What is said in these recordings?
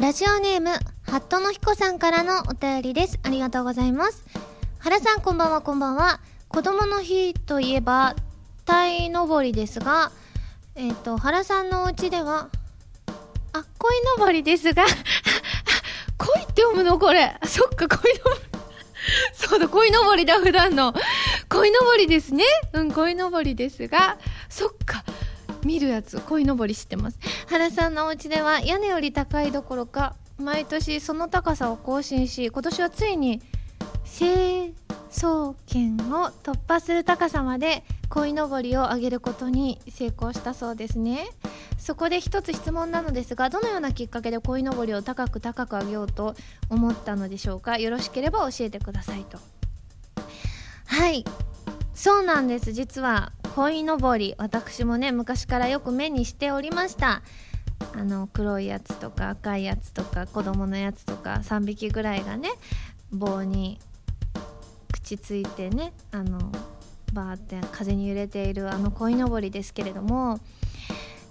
ラジオネーム、ハットの彦さんからのお便りです。ありがとうございます。原さんこんばんはこんばんは。子供の日といえば、鯛登りですが、えっ、と、原さんのお家では、あ、鯉登りですが、鯉って読むのこれ。そっか、鯉登り。そうだ、鯉登りだ、普段の。鯉登りですね。うん、鯉登りですが、そっか。見るやつ、鯉登り知ってます？原さんのお家では屋根より高いどころか、毎年その高さを更新し、今年はついに、清掃圏を突破する高さまで鯉のぼりを上げることに成功したそうですね。そこで一つ質問なのですがどのようなきっかけで鯉のぼりを高く高く上げようと思ったのでしょうか？よろしければ教えてくださいと。はい。そうなんです。実は鯉のぼり私もね昔からよく目にしておりました。あの黒いやつとか赤いやつとか子供のやつとか3匹ぐらいがね棒に口ついてねあのバーって風に揺れているあの鯉のぼりですけれども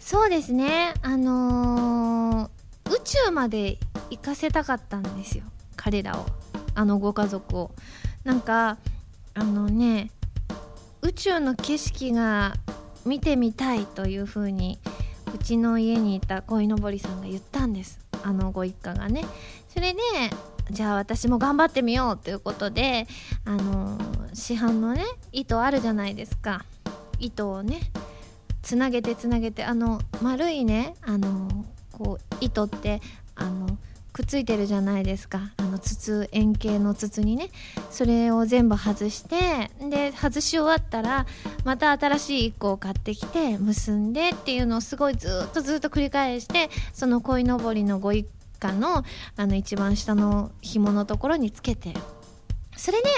そうですね。あのー、宇宙まで行かせたかったんですよ。彼らを。あのご家族を。なんかあのね宇宙の景色が見てみたいというふうにうちの家にいた鯉のぼりさんが言ったんです。あのご一家がね。それでじゃあ私も頑張ってみようということであの市販のね糸あるじゃないですか。糸をねつなげてつなげてあの丸いねあのこう糸ってあのくっついてるじゃないですか。あの筒円形の筒にね。それを全部外してで外し終わったらまた新しい1個を買ってきて結んでっていうのをすごいずっとずっと繰り返してその鯉のぼりのご一家のあの一番下の紐のところにつけてそれで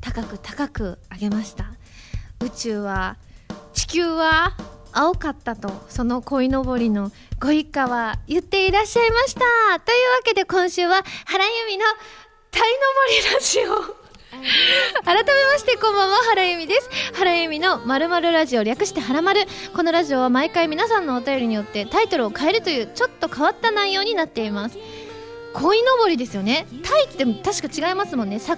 高く高く上げました。宇宙は地球は青かったとその鯉のぼりのご一家は言っていらっしゃいました。というわけで今週は原由美の鯛のぼりラジオ。改めましてこんばんは原由美です。原由美のまるまるラジオ略してはらまるこのラジオは毎回皆さんのお便りによってタイトルを変えるというちょっと変わった内容になっています。鯉のぼりですよね。タイって確か違いますもんね。魚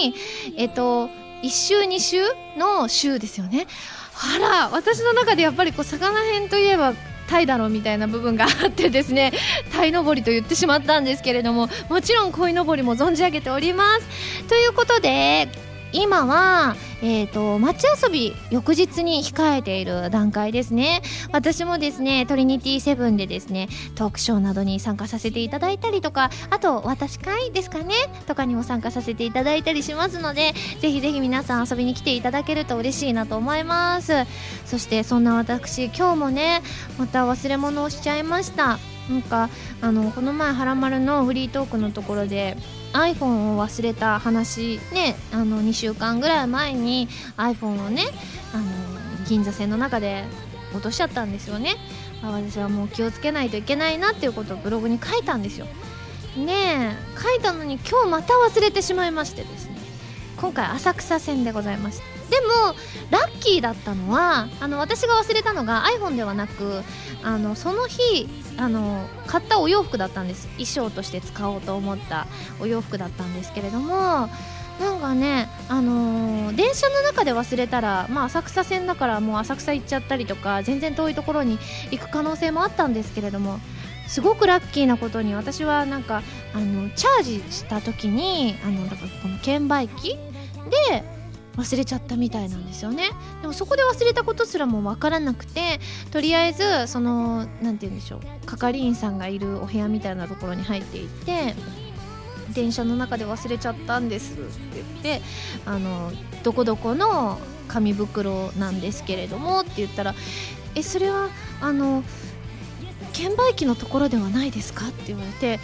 辺にえっと1週2週の週ですよね。あら私の中でやっぱりこう魚編といえばタイだろうみたいな部分があってですね 鯛のぼりと言ってしまったんですけれどももちろん鯉のぼりも存じ上げております。ということで今は、えーと、街遊び翌日に控えている段階ですね。私もですねトリニティセブンでですねトークショーなどに参加させていただいたりとかあと私会ですかねとかにも参加させていただいたりしますのでぜひぜひ皆さん遊びに来ていただけると嬉しいなと思います。そしてそんな私今日もねまた忘れ物をしちゃいました。なんかあのこの前「はらまる」のフリートークのところで iPhone を忘れた話ねあの2週間ぐらい前に iPhone をねあの銀座線の中で落としちゃったんですよね。私はもう気をつけないといけないなっていうことをブログに書いたんですよ。ねえ書いたのに今日また忘れてしまいましてですね。今回浅草線でございました。でもラッキーだったのはあの私が忘れたのが iPhone ではなくあのその日あの買ったお洋服だったんです。衣装として使おうと思ったお洋服だったんですけれどもなんかね、あのー、電車の中で忘れたら、まあ、浅草線だからもう浅草行っちゃったりとか全然遠いところに行く可能性もあったんですけれどもすごくラッキーなことに私はなんかあのチャージした時にあのだからこの券売機で忘れちゃったみたいなんですよね。でもそこで忘れたことすらも分からなくてとりあえずその何て言うんでしょう係員さんがいるお部屋みたいなところに入っていって電車の中で忘れちゃったんですって言ってあのどこどこの紙袋なんですけれどもって言ったらえそれはあの券売機のところではないですかって言われて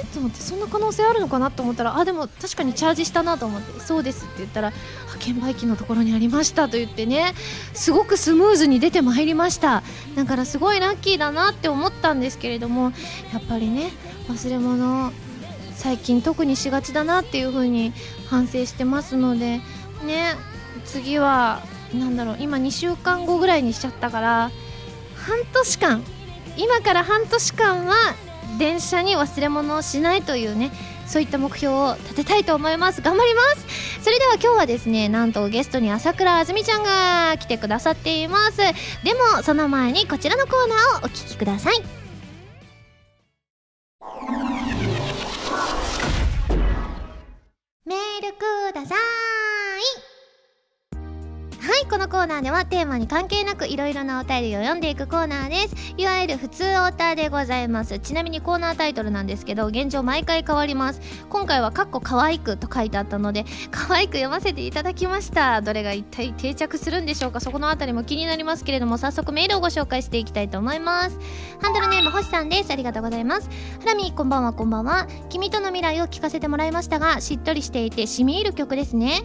えと思ってそんな可能性あるのかなと思ったらあでも確かにチャージしたなと思って。そうですって言ったら券売機のところにありましたと言ってねすごくスムーズに出てまいりました。だからすごいラッキーだなって思ったんですけれどもやっぱりね忘れ物最近特にしがちだなっていう風に反省してますのでね次は何だろう今2週間後ぐらいにしちゃったから半年間今から半年間は電車に忘れ物をしないというねそういった目標を立てたいと思います。頑張ります。それでは今日はですねなんとゲストに朝倉あずみちゃんが来てくださっています。でもその前にこちらのコーナーをお聞きください。メールください。はいこのコーナーではテーマに関係なくいろいろなお便りを読んでいくコーナーです。いわゆる普通オータでございます。ちなみにコーナータイトルなんですけど現状毎回変わります。今回は「かっこ可愛く」と書いてあったので可愛く読ませていただきました。どれが一体定着するんでしょうか？そこのあたりも気になりますけれども早速メールをご紹介していきたいと思います。ハンドルネーム星さんです。ありがとうございます。ハラミこんばんはこんばんは。君との未来を聞かせてもらいましたがしっとりしていてしみ入る曲ですね。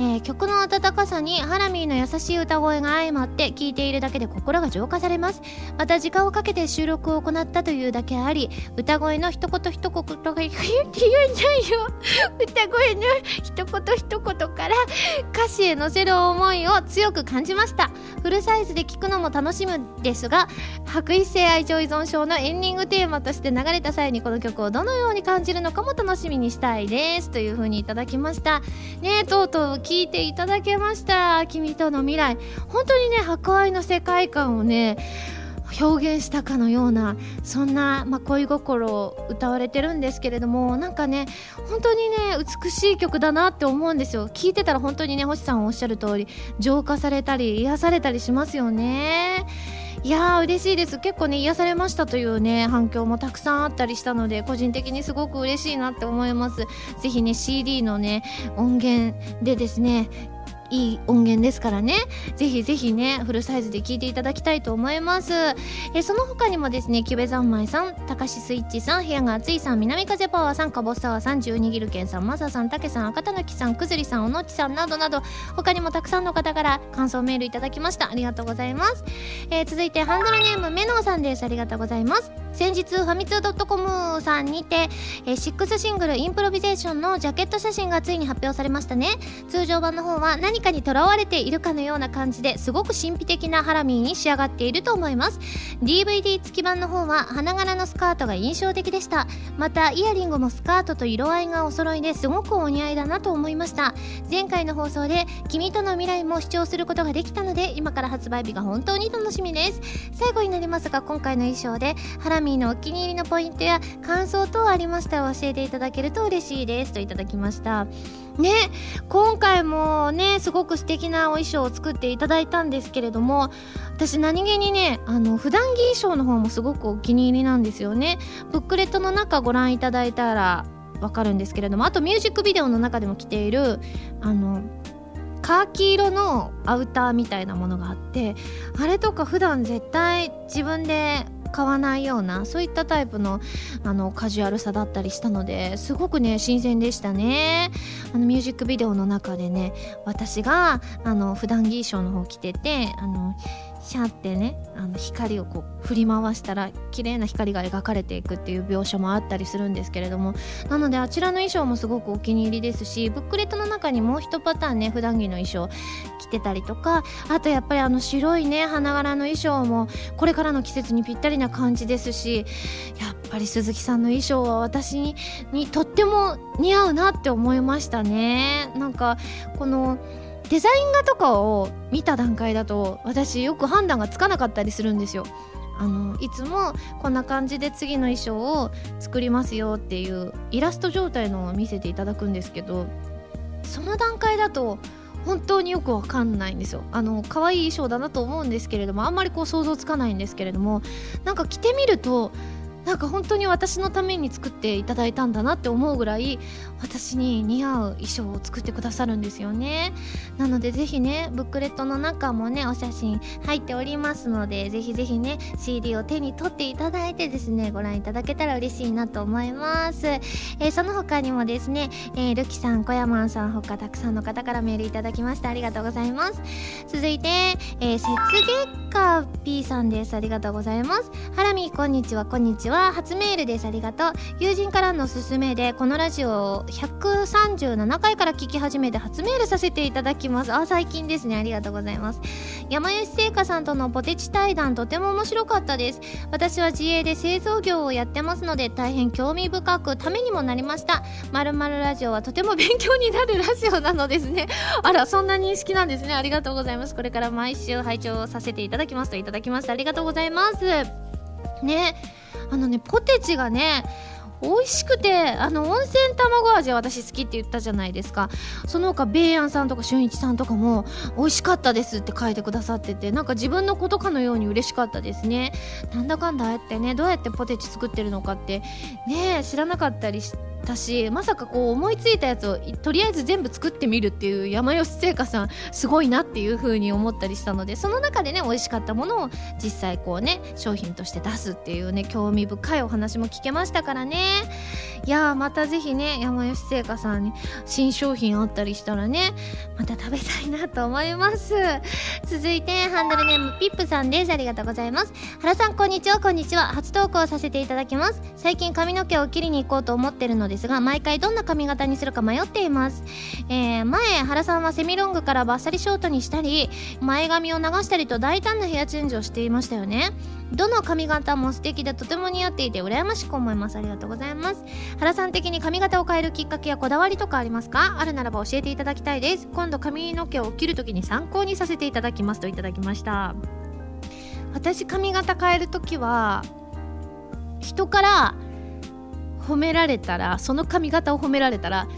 えー、曲の温かさにハラミーの優しい歌声が相まって聴いているだけで心が浄化されます。また時間をかけて収録を行ったというだけあり歌声の一言一言が言えないよ歌声の一言一言から歌詞へ乗せる思いを強く感じました。フルサイズで聴くのも楽しむですが白衣性愛情依存症のエンディングテーマとして流れた際にこの曲をどのように感じるのかも楽しみにしたいです。というふうにいただきました。ねとうとう聞いていただけました。君との未来。本当にね博愛の世界観をね表現したかのようなそんな、まあ、恋心を歌われてるんですけれどもなんかね本当にね美しい曲だなって思うんですよ。聴いてたら本当にね星さんおっしゃる通り浄化されたり癒されたりしますよね。いやー嬉しいです。結構ね癒されましたというね反響もたくさんあったりしたので個人的にすごく嬉しいなって思います。ぜひね CD のね音源でですねいい音源ですからね。ぜひぜひねフルサイズで聴いていただきたいと思います。えその他にもですねキュベ三昧さんたかしスイッチさん部屋が熱いさん南風パワーさんかぼすサワーさん十二ギルケンさんマサさんたけさん赤たぬきさんくずりさんおのちさんなどなど他にもたくさんの方から感想メールいただきました。ありがとうございます、えー、続いてハンドルネームメノーさんです。ありがとうございます。先日ファミツー .com さんにて、えー、6シングルインプロビゼーションのジャケット写真がついに発表されましたね。通常版の方は何かにとらわれているかのような感じですごく神秘的なハラミーに仕上がっていると思います。DVD 付き版の方は花柄のスカートが印象的でした。またイヤリングもスカートと色合いがお揃いですごくお似合いだなと思いました。前回の放送で「君との未来」も視聴することができたので今から発売日が本当に楽しみです。最後になりますが今回の衣装でハラミーのお気に入りのポイントや感想等ありましたら教えていただけると嬉しいです。といただきました。ね今回もねすごく素敵なお衣装を作っていただいたんですけれども私何気にねあの普段着衣装の方もすごくお気に入りなんですよね。ブックレットの中ご覧いただいたらわかるんですけれどもあとミュージックビデオの中でも着ているあのカーキ色のアウターみたいなものがあってあれとか普段絶対自分で買わないようなそういったタイプのあのカジュアルさだったりしたのですごくね新鮮でしたね。あのミュージックビデオの中でね私があの普段着衣装の方着ててあのシャってねあの光をこう振り回したら綺麗な光が描かれていくっていう描写もあったりするんですけれどもなのであちらの衣装もすごくお気に入りですしブックレットの中にもう一パターンね普段着の衣装着てたりとかあとやっぱりあの白いね花柄の衣装もこれからの季節にぴったりな感じですしやっぱり鈴木さんの衣装は私ににとっても似合うなって思いましたね。なんかこのデザイン画とかを見た段階だと私よく判断がつかなかったりするんですよ。あのいつもこんな感じで次の衣装を作りますよっていうイラスト状態のを見せていただくんですけどその段階だと本当によくわかんないんですよあの可愛い衣装だなと思うんですけれどもあんまりこう想像つかないんですけれどもなんか着てみるとなんか本当に私のために作っていただいたんだなって思うぐらい私に似合う衣装を作ってくださるんですよね。なのでぜひねブックレットの中もねお写真入っておりますのでぜひぜひね CD を手に取っていただいてですねご覧いただけたら嬉しいなと思います、えー、その他にもですね、えー、ルキさん小山さん他たくさんの方からメールいただきましてありがとうございます。続いて、えー、雪月花 P さんです。ありがとうございます。ハラミこんにちはこんにちは。は初メールです。ありがとう。友人からの勧めでこのラジオを137回から聞き始めて初メールさせていただきます。あ最近ですね。ありがとうございます。山吉製菓さんとのポテチ対談とても面白かったです。私は自営で製造業をやってますので大変興味深くためにもなりました。まるまるラジオはとても勉強になるラジオなのですね。あらそんな認識なんですね。ありがとうございます。これから毎週拝聴させていただきますといただきましたありがとうございます。ねあのねポテチがね美味しくてあの温泉卵味は私好きって言ったじゃないですか。その他ベイアンさんとか俊一さんとかも美味しかったですって書いてくださっててなんか自分のことかのように嬉しかったですね。なんだかんだああやってねどうやってポテチ作ってるのかってね知らなかったりしてたしまさかこう思いついたやつをとりあえず全部作ってみるっていう山吉製菓さんすごいなっていう風に思ったりしたのでその中でね美味しかったものを実際こうね商品として出すっていうね興味深いお話も聞けましたからね。いやまたぜひね山吉製菓さんに新商品あったりしたらねまた食べたいなと思います。続いてハンドルネームピップさんです。ありがとうございます。原さんこんにちは。こんにちは。初投稿させていただきます。最近髪の毛を切りに行こうと思ってるのですが毎回どんな髪型にするか迷っています、えー、前原さんはセミロングからバッサリショートにしたり前髪を流したりと大胆なヘアチェンジをしていましたよね。どの髪型も素敵でとても似合っていて羨ましく思います。ありがとうございます。原さん的に髪型を変えるきっかけやこだわりとかありますか？あるならば教えていただきたいです。今度髪の毛を切るときに参考にさせていただきますといただきました。私髪型変えるときは人から褒められたらその髪型を褒められたら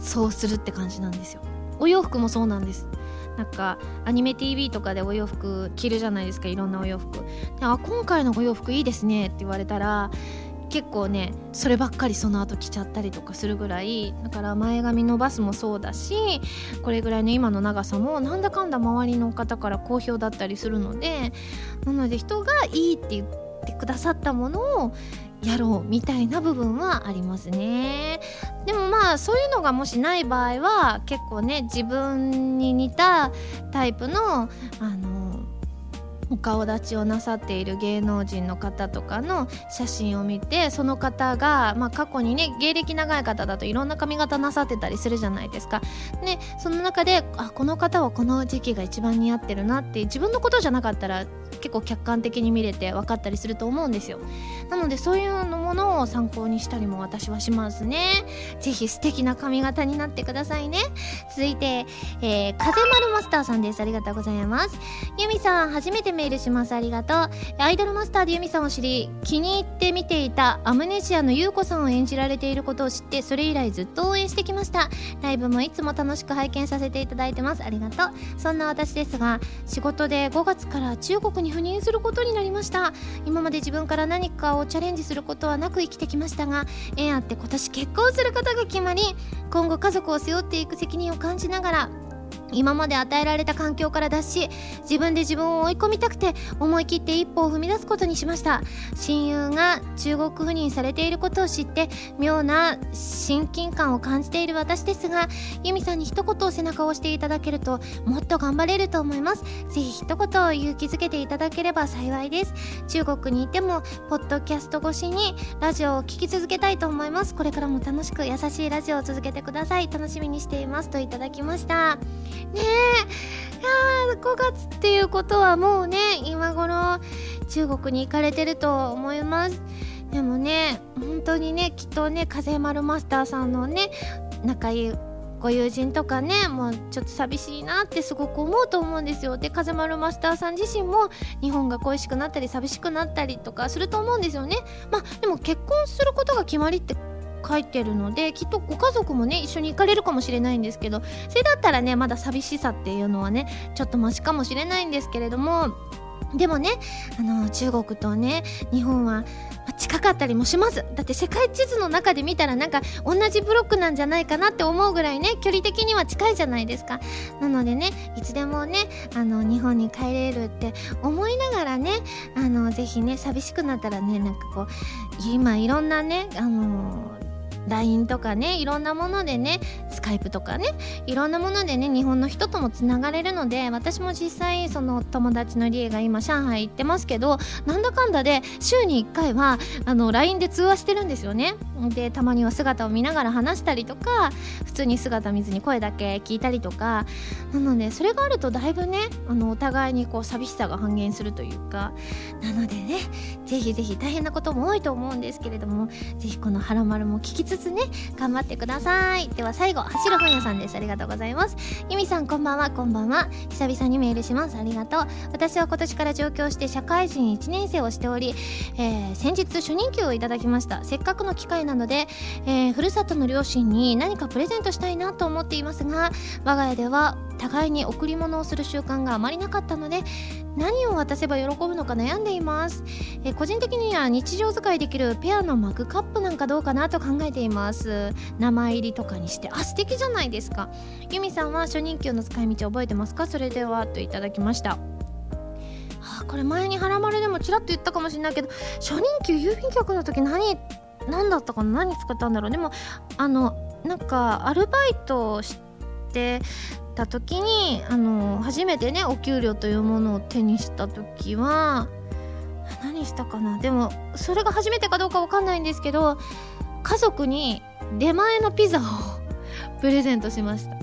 そうするって感じなんですよ。お洋服もそうなんです。なんかアニメ TV とかでお洋服着るじゃないですかいろんなお洋服。あ今回のお洋服いいですねって言われたら結構ねそればっかりその後着ちゃったりとかするぐらいだから前髪伸ばすもそうだしこれぐらいの今の長さもなんだかんだ周りの方から好評だったりするのでなので人がいいって言ってくださったものをやろうみたいな部分はありますねでもまあそういうのがもしない場合は結構ね自分に似たタイプのあのお顔立ちをなさっている芸能人の方とかの写真を見てその方が、まあ、過去にね芸歴長い方だといろんな髪型なさってたりするじゃないですか。ねその中であこの方はこの時期が一番似合ってるなって自分のことじゃなかったら結構客観的に見れて分かったりすると思うんですよ。なのでそういうのものを参考にしたりも私はしますね。是非素敵な髪型になってくださいね。続いて、えー、風丸マスターさんです。ありがとうございます。ユミさん初めてメールします。ありがとう。アイドルマスターでユミさんを知り気に入って見ていたアムネシアの優子さんを演じられていることを知ってそれ以来ずっと応援してきました。ライブもいつも楽しく拝見させていただいてます。ありがとう。そんな私ですが仕事で5月から中国に赴任することになりました。今まで自分から何かをチャレンジすることはなく生きてきましたが縁あって今年結婚することが決まり今後家族を背負っていく責任を感じながら今まで与えられた環境から脱し自分で自分を追い込みたくて思い切って一歩を踏み出すことにしました。親友が中国赴任されていることを知って妙な親近感を感じている私ですがユミさんに一言背中を押していただけるともっと頑張れると思います。ぜひ一言勇気づけていただければ幸いです。中国にいてもポッドキャスト越しにラジオを聴き続けたいと思います。これからも楽しく優しいラジオを続けてください。楽しみにしています。といただきました。ねえ。いや5月っていうことはもうね今頃中国に行かれてると思います。でもね本当にねきっとね風丸マスターさんのね仲いいご友人とかねもうちょっと寂しいなってすごく思うと思うんですよ。で風丸マスターさん自身も日本が恋しくなったり寂しくなったりとかすると思うんですよね。まあでも結婚することが決まりって書いてるのできっとご家族もね一緒に行かれるかもしれないんですけどそれだったらねまだ寂しさっていうのはねちょっとマシかもしれないんですけれどもでもねあの中国とね日本は近かったりもします。だって世界地図の中で見たらなんか同じブロックなんじゃないかなって思うぐらいね距離的には近いじゃないですか。なのでねいつでもねあの日本に帰れるって思いながらねあのぜひね寂しくなったらねなんかこう今いろんなねあの LINE とかねいろんなものでねスカイプとかねいろんなものでね日本の人ともつながれるので私も実際その友達の家が今上海行ってますけどなんだかんだで週に1回はあの LINE で通話してるんですよね。でたまには姿を見ながら話したりとか普通に姿見ずに声だけ聞いたりとか。なのでそれがあるとだいぶねあのお互いにこう寂しさが半減するというか。なのでねぜひぜひ大変なことも多いと思うんですけれどもぜひこの「はらまる」も聞きつつつつね頑張ってください。では最後走る本屋さんです。ありがとうございます。ゆみさんこんばんは。こんばんは。久々にメールします。ありがとう。私は今年から上京して社会人1年生をしており、えー、先日初任給をいただきました。せっかくの機会なので、えー、ふるさとの両親に何かプレゼントしたいなと思っていますが我が家では互いに贈り物をする習慣があまりなかったので何を渡せば喜ぶのか悩んでいます、え個人的には日常使いできるペアのマグカップなんかどうかなと考えています。名前入りとかにしてあ素敵じゃないですか。ユミさんは初任給の使い道覚えてますか？それではといただきました。あ、これ前に「はらまる」でもちらっと言ったかもしれないけど初任給郵便局の時何何だったかな？何使ったんだろう？でもあのなんかアルバイトしてた時にあの初めてねお給料というものを手にした時は何したかな。でもそれが初めてかどうかわかんないんですけど家族に出前のピザを プレゼントしました。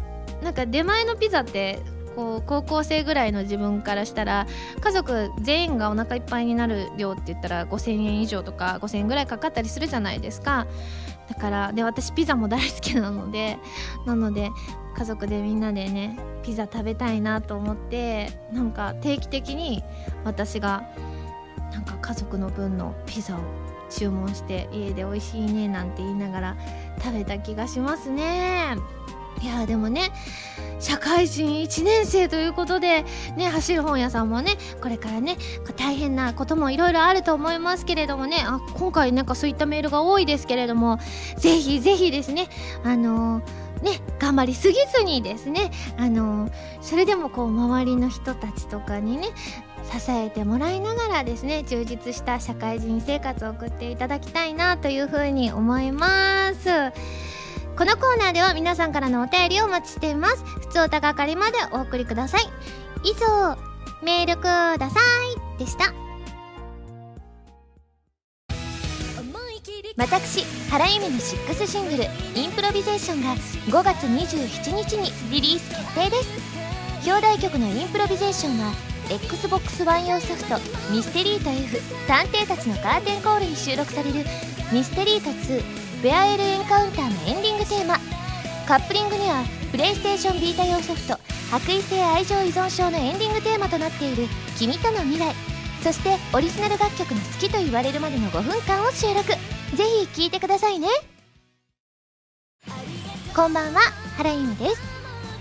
なんか出前のピザってこう高校生ぐらいの自分からしたら家族全員がお腹いっぱいになる量って言ったら5000円以上とか5000円ぐらいかかったりするじゃないですか。だからで私ピザも大好きなのでなので家族でみんなでねピザ食べたいなと思ってなんか定期的に私がなんか家族の分のピザを注文して家で美味しいねなんて言いながら食べた気がしますね。いやでもね社会人1年生ということでね走る本屋さんもねこれからね大変なこともいろいろあると思いますけれどもねあ今回なんかそういったメールが多いですけれどもぜひぜひですねあのーね頑張りすぎずにですねあのそれでもこう周りの人たちとかにね支えてもらいながらですね充実した社会人生活を送っていただきたいなというふうに思います。このコーナーでは皆さんからのお便りをお待ちしています。普通おたがかりまでお送りください。以上メールくださいでした。私原由美の6シングル「インプロビゼーション」が5月27日にリリース決定です。表題曲の「インプロビゼーション」は XBOX1 用ソフト「ミステリート F 探偵たちのカーテンコール」に収録される「ミステリート2ベアエルエンカウンター」のエンディングテーマ。カップリングにはプレイステーションビータ用ソフト「白衣性愛情依存症」のエンディングテーマとなっている「君との未来」そしてオリジナル楽曲の「好き」と言われるまでの5分間を収録。ぜひ聴いてくださいね。こんばんは。原由美です。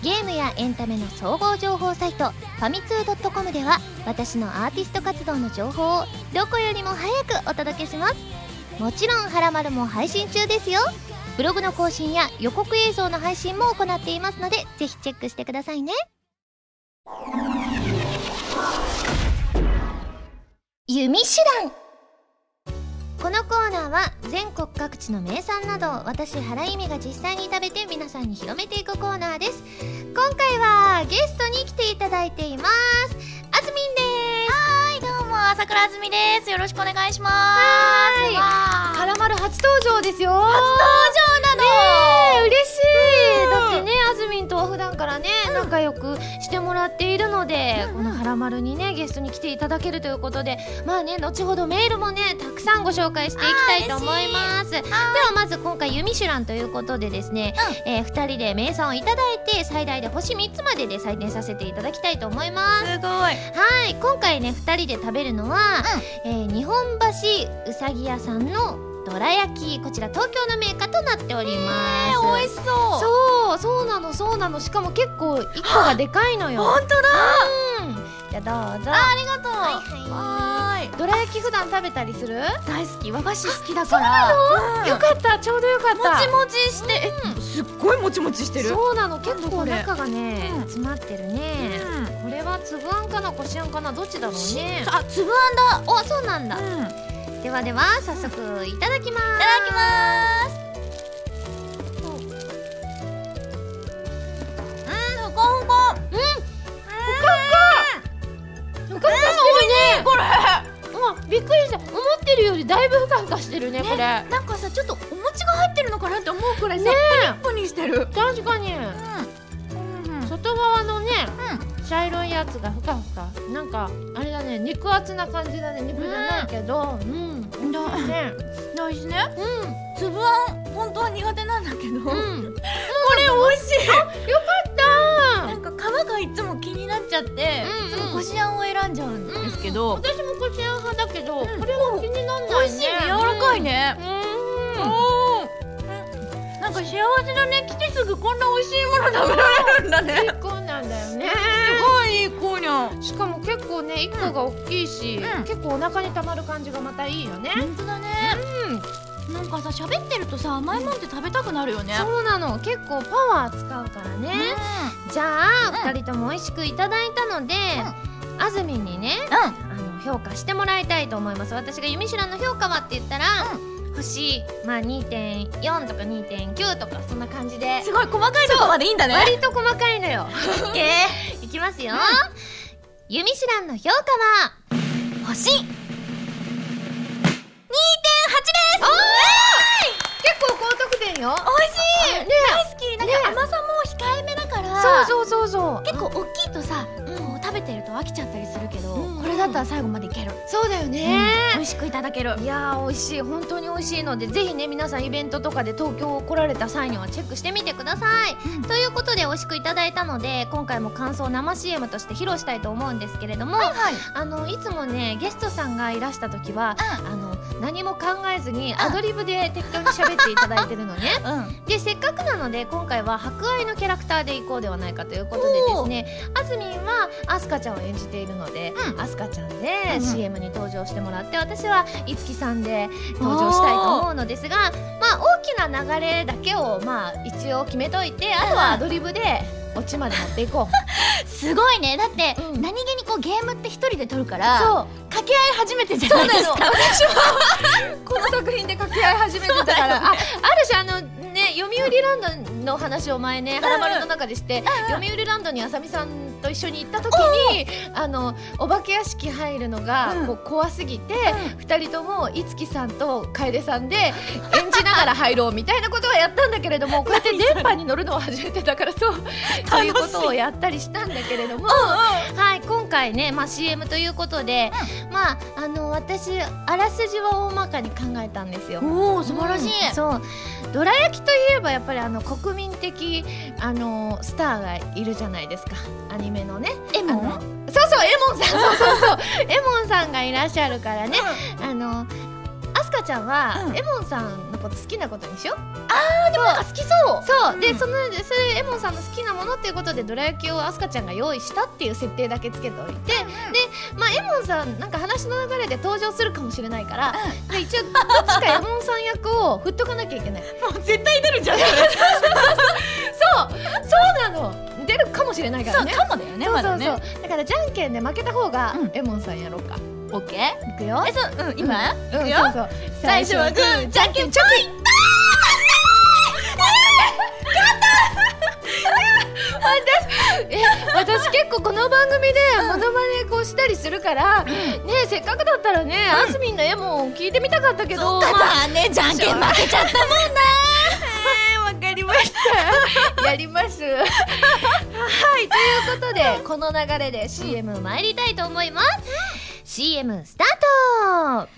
ゲームやエンタメの総合情報サイトファミツー .com では私のアーティスト活動の情報をどこよりも早くお届けします。もちろん「はらまる」も配信中ですよ。ブログの更新や予告映像の配信も行っていますのでぜひチェックしてくださいね。弓手段。このコーナーは全国各地の名産など私原由美が実際に食べて皆さんに広めていくコーナーです。今回はゲストに来ていただいています。あずみんです。も朝倉あずみです。よろしくお願いします。はい。カラマル初登場ですよ。初登場嬉しい、だってねあずみんとは普段からね、うん、仲良くしてもらっているので、この「はらまる」にねゲストに来ていただけるということでまあね後ほどメールもねたくさんご紹介していきたいと思います。ではまず今回「ユミシュラン」ということでですね、うん、えー、2人で名産をいただいて最大で星3つまでで採点させていただきたいと思います。すごい。はい今回ね2人で食べるのは、うん、えー、日本橋うさぎ屋さんのどら焼きこちら東京のメーカーとなっております、えー、美味しそう。そうそうなのそうなの。しかも結構1個がでかいのよ。本当だ。うん。じゃあどうぞ。あありがとう。はいはい。どら焼き普段食べたりする？大好き。和菓子好きだから。そううん、よかった。ちょうどよかった。もちもちして、うん、すっごいもちもちしてる。そうなの。結構中がね、うん、詰まってるね、これは粒あんかな？こしあんかな？どっちだろうね。あ粒あんだ。おそうなんだ、ではでは早速いただきます。いただきます。うんほこほこ。うん。ほこほこ。ふかふかしてるね。これ。うわびっくりした。思ってるよりだいぶふかふかしてるねこれ。なんかさちょっとお餅が入ってるのかなって思うくらいさプニプニしてる。確かに。うん。外側のね茶色いやつがふかふか。なんかあれだね肉厚な感じだね肉じゃないけど。うん。うん。だね。大事ね。う粒あん本当は苦手なんだけど、ん。うんこれ美味しい。よかった。なんか皮がいつも気になっちゃって、うんうん。いつもこしあんを選んじゃうんですけど、私もこしあん派だけど、ん。これは気にならないね。美味しい。ね柔らかいね。うん。うんなんか幸せだね。来てすぐこんな美味しいもの食べられるんだいいね子なんだよね。すごいいい子にゃん。しかも結構ね一個が大きいし、うん。結構お腹にたまる感じがまたいいよね、本当だね。うん、なんかさ喋ってるとさ甘いもんって食べたくなるよね。そうなの。結構パワー使うからね、じゃあ、うん。二人とも美味しくいただいたので、あずみんにねうあの評価してもらいたいと思います。私が「ゆみしらの評価は?」って言ったら、星、まあ、2.4とか2.9とかそんな感じで。んすごい細かいとこまでいいんだね。割と細かいのよ。えいきますよ、ゆみしらんの評価はー、星2.8です。結構高得点よ。美味しい、ね大好き。なんか甘さも控えめだから。そうそうそうそう。結構大きいとさ、うん食べてると飽きちゃったりするけど、うんうん。これだったら最後までいける、そうだよね、美味しくいただける。いやー美味しい。本当に美味しいのでぜひね皆さんイベントとかで東京来られた際にはチェックしてみてください、うん。ということで美味しくいただいたので今回も感想生 CM として披露したいと思うんですけれども、はいはい。あのいつもねゲストさんがいらした時は、あの何も考えずにアドリブで適当に喋っていただいてるのね。うん。でせっかくなので今回は博愛のキャラクターでいこうではないかということでですねあずみんはアスカちゃんを演じているので、うん。アスカちゃんうんでうん。CM に登場してもらって私はいつきさんで登場したいと思うのですがまあ大きな流れだけをまあ一応決めといてあとはアドリブでオチまで持っていこう。すごいね。だって、うん。何気にこうゲームって一人で撮るからそう。掛け合い初めてじゃないですか。この作品で掛け合い始めてたから。ああるしあのね読売ランドの話を前ね「はらまる」の中でして、読売ランドにあさみさんと一緒に行った時にあのお化け屋敷入るのがうん。こう怖すぎて、二人ともいつきさんと楓さんで演じながら入ろうみたいなことはやったんだけれども こうやって電波に乗るのは初めてだからそうそういうことをやったりしたんだけれども。はい今回ね、まあ、CM ということで、まああの私あらすじは大まかに考えたんですよ。おお素晴らしい、うんそう。どら焼きといえばやっぱりあの国民的あのスターがいるじゃないですかアニメのねエモン？そうそうエモンさんそうそうそう。エモンさんがいらっしゃるからね、あのアスカちゃんは、うん。エモンさんのこと好きなことにしようあーでもなんか好きそう。そう、でうん。そのそういうエモンさんの好きなものっていうことでどら焼きをアスカちゃんが用意したっていう設定だけつけておいて、でまあエモンさんなんか話の流れで登場するかもしれないから、で一応どっちかエモンさん役を振っとかなきゃいけない。もう絶対出るじゃん そう。そうなの。出るかもしれないからね。そうかもだよねそうそうそう、まだね。だからじゃんけんで負けた方がうん。エモンさんやろうか、オッケーいくよ。えそううん今、うん。いくよ。そうそう。最初はグーじゃんけんチョキえ私結構この番組でモノマネこうしたりするから、ねえせっかくだったらね、あすみんの絵も聞いてみたかったけど、まあ。残念じゃんけん負けちゃったもんな わかりました。やります。はい、ということで、この流れで CM 参りたいと思います。CM スター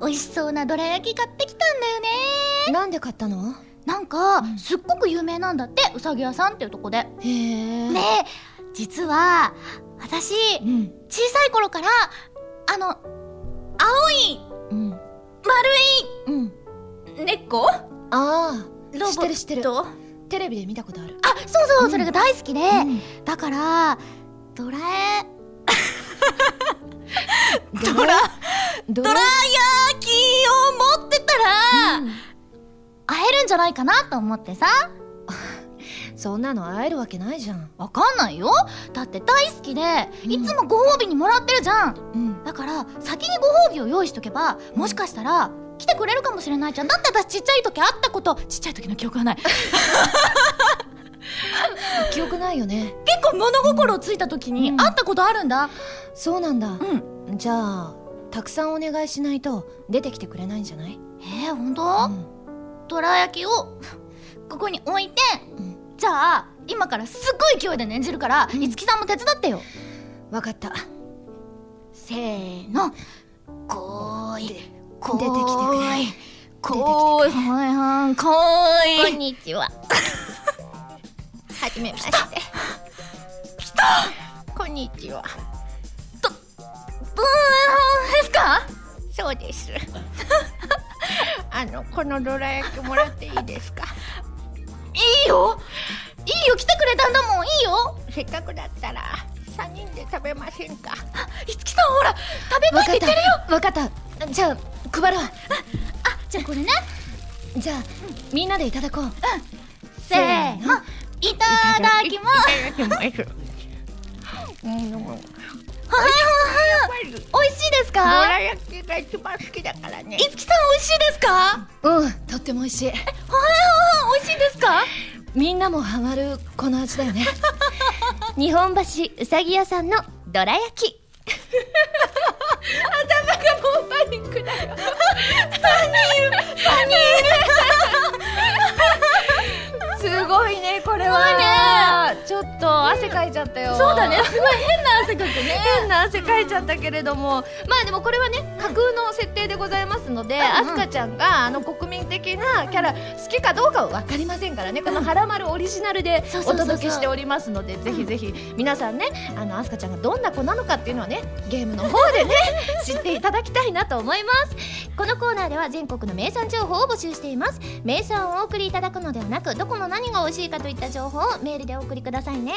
美味しそうなどら焼き買ってきたんだよね。トなんで買ったの？なんか、すっごく有名なんだってうさぎ屋さんっていうとこで。へえ。で実は私うん。小さい頃からあの青いうん。丸うん。い猫？ああ、ロボット？知ってる知ってる。テレビで見たことある。あそうそう、うん。それが大好きで、うん。だからドラえドラドドラ焼きを持ってたら、うん。会えるんじゃないかなと思ってさ。そんなの会えるわけないじゃん。わかんないよ。だって大好きで、うん。いつもご褒美にもらってるじゃん。うん。だから先にご褒美を用意しとけばもしかしたら来てくれるかもしれないじゃん。だって私ちっちゃい時会ったことちっちゃい時の記憶はない 記憶ないよね。結構物心ついた時にうん。会ったことあるんだ。そうなんだ。うん。じゃあ、たくさんお願いしないと出てきてくれないんじゃない、えー、ほんと、うん。どら焼きを ここに置いて、ん。じゃあ今からすっごい勢いで念じるからうん。いつきさんも手伝ってよ。わかった。せーの。こーい。でこーい。出てきてくれ。こーい。こーい。こんにちは はじめまして。来たこんにちは。ブーンですか？そうです。あのこのどら焼きもらっていいですか？いいよ。いいよ。来てくれたんだもん。いいよ。せっかくだったら3人で食べませんか？いつきさんほら食べたいって言ってるよ。わかった。じゃあ配ろう。あじゃあこれね。じゃあ、みんなでいただこう。せーのいただきます。いただきます。うんはいはいはい美味しいですどから焼きが一番好きだからね。いつきさん美味しいですか？はうんとっても美味しい。いはいはい美味しいですか？みんなもハマるこの味だよね。日本橋うさぎ屋さんのどら焼き。頭がもうパニックだよ。すごいねこれは。ちょっと汗かいちゃったよ。そうだね。すごい変な汗かくね。変な汗かいちゃったけれども。まあでもこれはね架空の設定でございますので、うん。うんアスカちゃんがあの国民的なキャラ好きかどうかは分かりませんからね。この「はらまる」オリジナルでお届けしておりますのでぜひぜひ皆さんねあのアスカちゃんがどんな子なのかっていうのはねゲームの方でね 知っていただきたいなと思います。このコーナーでは全国の名産情報を募集しています。名産をお送りいただくのではなくどこの何が美味しいかといった情報をメールでお送りくださいね。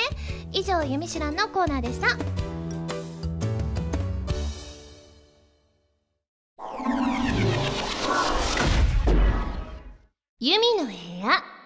以上「ゆみしらん」のコーナーでした。ゆみの部屋。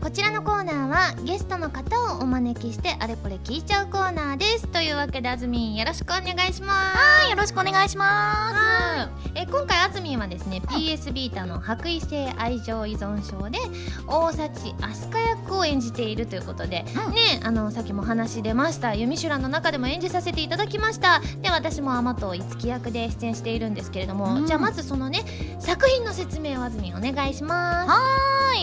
こちらのコーナーはゲストの方をお招きしてあれこれ聞いちゃうコーナーです。というわけであずみんよろしくお願いします。はいよろしくお願いしまえ今回あずみんはですね PS ビータの白衣性愛情依存症で大幸飛鳥役を演じているということで、うん。ねあのさっきも話出ました「ユミシュラン」の中でも演じさせていただきました。で私も天藤樹役で出演しているんですけれども、うん。じゃあまずそのね作品の説明をあずみんお願いします。は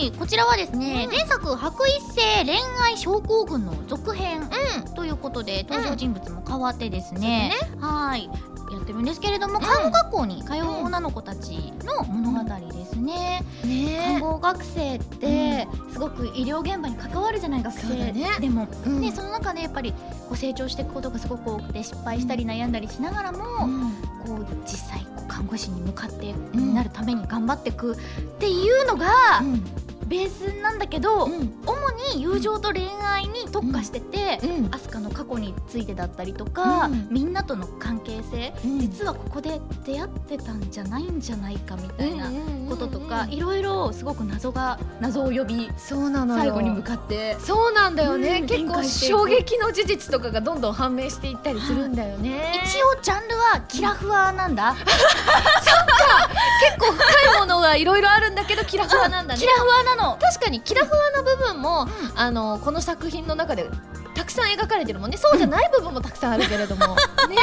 い。こちらはですね、うん前作白衣性恋愛症候群の続編うん。ということで登場人物も変わってですね、はい。やってるんですけれども看護学校に通う女の子たちの物語ですね、看ね。護学生ってすごく医療現場に関わるじゃない学生ね。でも、うん。ねその中でやっぱりこう成長していくことがすごく多くて失敗したり悩んだりしながらも、こう実際看護師に向かってん。なるために頑張っていくっていうのがうんベースなんだけど、うん。主に友情と恋愛に特化してて、うん。アスカの過去についてだったりとか、うん。みんなとの関係性、うん。実はここで出会ってたんじゃないんじゃないかみたいなこととか、うんいろいろすごく謎が謎を呼びそうなのよ。最後に向かってそうなんだよね、うん結構衝撃の事実とかがどんどん判明していったりするんだよね。一応ジャンルはキラフワなんだ、結構深いものがいろいろあるんだけどキラフワなんだね。キラフワなの確かにキラフワの部分も、あのこの作品の中でたくさん描かれてるもんね。そうじゃない部分もたくさんあるけれども、ね。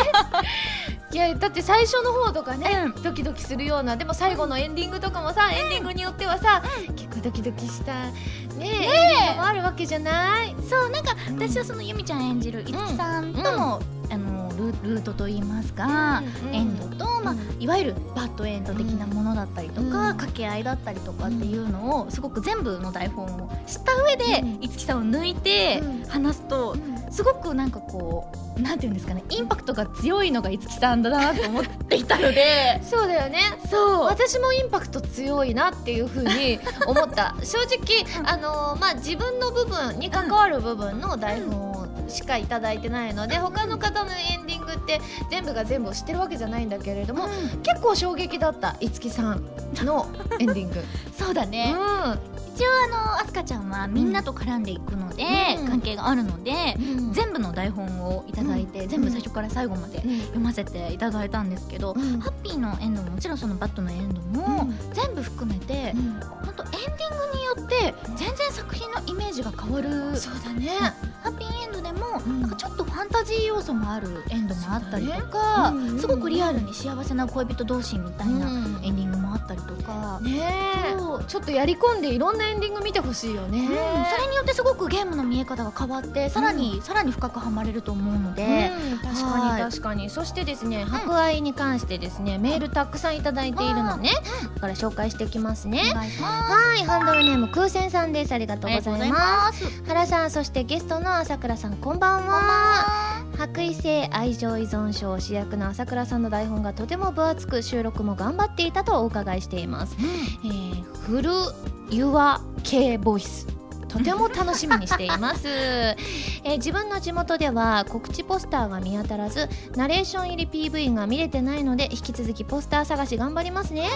いやだって最初の方とかね、うドキドキするようなでも最後のエンディングとかもさ、エンディングによってはさ、結構ドキドキしたねえエンディングもあるわけじゃない。そうなんか私はその由美ちゃん演じるいつきさんとの,、あのルルートといいますか、うんうん。エンドと、まあうんいわゆるバッドエンド的なものだったりとか、うん掛け合いだったりとかっていうのをすごく全部の台本を知った上で、うんいつきさんを抜いてうん。話すと、すごくなんかこうなんていうんですかねインパクトが強いのがいつきさんだなと思っていたので そうだよね。そう。私もインパクト強いなっていうふうに思った。正直、うん。あのまあ自分の部分に関わる部分の台本しかいただいてないので、他の方のエンディングって全部が全部を知ってるわけじゃないんだけれども、結構衝撃だったいつきさんのエンディング。そうだね、一応あのあすかちゃんはみんなと絡んでいくので、うん。関係があるので、うん。全部の台本をいただいて、うん。全部最初から最後までうん。読ませていただいたんですけど、うん。ハッピーのエンドももちろんそのバッドのエンドも、うん。全部含めて、うん。本当エンディングによってで全然作品のイメージが変わるそうだね。ハッピーエンドでも、うん。なんかちょっとファンタジー要素もあるエンドもあったりとか、そうだね。うん。うんすごくリアルに幸せな恋人同士みたいなうん。エンディングもあったりとか、ねちょっとやり込んでいろんなエンディング見てほしいよね。うんそれによってすごくゲームの見え方が変わってさらに、さらに深くはまれると思うので、うん、確かはいに確かに。そしてですね博愛に関してですねメールたくさんいただいているのね。だから紹介していきますね。はいハンドルネーム空戦さんです。ありがとうございます。す。原さんそしてゲストの朝倉さんこんばんは。白衣性愛情依存症主役の朝倉さんの台本がとても分厚く収録も頑張っていたとお伺いしています、えー、フルユア系ボイスとても楽しみにしています、えー自分の地元では告知ポスターが見当たらずナレーション入り PV が見れてないので引き続きポスター探し頑張りますね、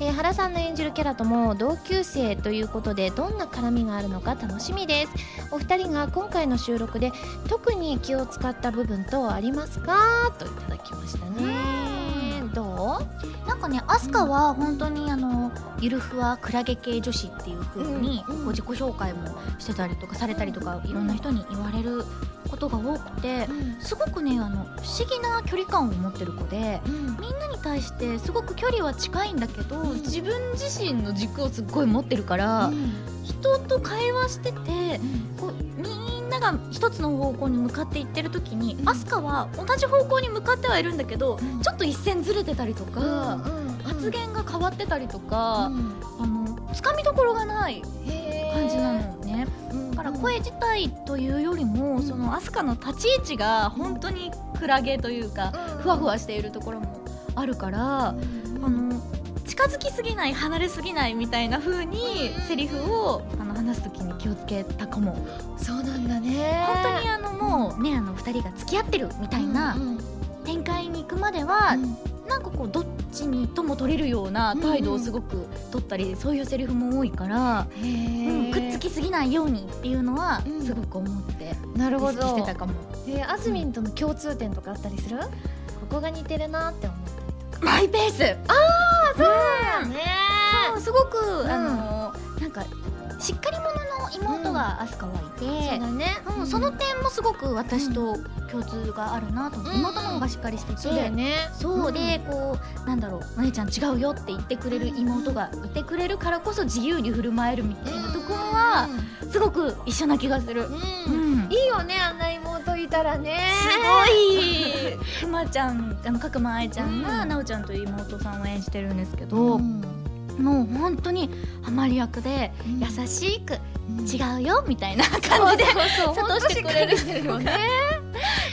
えー原さんの演じるキャラとも同級生ということでどんな絡みがあるのか楽しみです。お二人が今回の収録で特に気を使った部分等ありますか？といただきましたねどう？なんかねアスカは本当にあのゆるふわクラゲ系女子っていう風にこう自己紹介もしてたりとかされたりとかいろんな人に言われることが多くてすごくねあの不思議な距離感を持ってる子でうん。みんなに対してすごく距離は近いんだけど自分自身の軸をすっごい持ってるから人と会話しててこうみんなが一つの方向に向かっていってる時にうん。アスカは同じ方向に向かってはいるんだけどうん。ちょっと一線ずれてたりとか発言が変わってたりとかあのつかみどころがない感じなのね。だから声自体というよりもそのアスカの立ち位置が本当にクラゲというかふわふわしているところもあるからあの近づきすぎない離れすぎないみたいな風にセリフをあの話す時に気をつけたかも。そうなんだね。本当にあのもうねあの2人が付き合ってるみたいな展開に行くまではなんかこうどっちにとも取れるような態度をすごく取ったりそういうセリフも多いから、うんくっつきすぎないようにっていうのはうんすごく思ってなるほ意識してどたかも。えーあずみんとの共通点とかあったりする？ここが似てるなって思ったマイペース。そうだね。そうすごく、んあのなんかしっかり者の妹がアスカはいて、そうだね。うんその点もすごく私と共通があるなと思って、うん。妹の方がしっかりしてて、そうだよね。そうで、こうなんだろうお姉ちゃん違うよって言ってくれる妹がいてくれるからこそ自由に振る舞えるみたいなところはすごく一緒な気がする、うん。うん。いいよねあんな妹いたらね。すごい。くまちゃんあの角間愛ちゃんがうん。奈緒ちゃんという妹さんを演じてるんですけど、うんもう本当にハマり役でうん。優しくうん。違うよみたいな感じでそうそう諭してくれるほんとしっかりしてるよね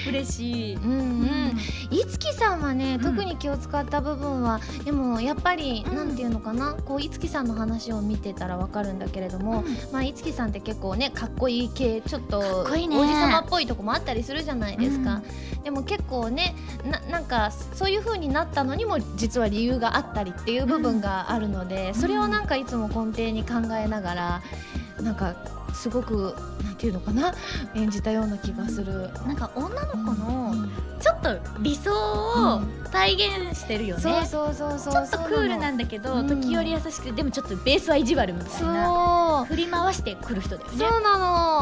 嬉しい。うんうん。いつきさんはね、ん。特に気を使った部分はでもやっぱり、うん。なんていうのかな？こういつきさんの話を見てたらわかるんだけれども、まあいつきさんって結構ねかっこいい系ちょっと王子様っぽいとこもあったりするじゃないですか、でも結構ねななんかそういう風になったのにも実は理由があったりっていう部分があるので、それをなんかいつも根底に考えながらなんかすごくなんていうのかな演じたような気がする。なんか女の子のうんちょっと理想を体現してるよね、そうそうそうそうちょっとクールなんだけど、うん。時折優しくてでもちょっとベースは意地悪みたいそう。な振り回してくる人だよね。そうな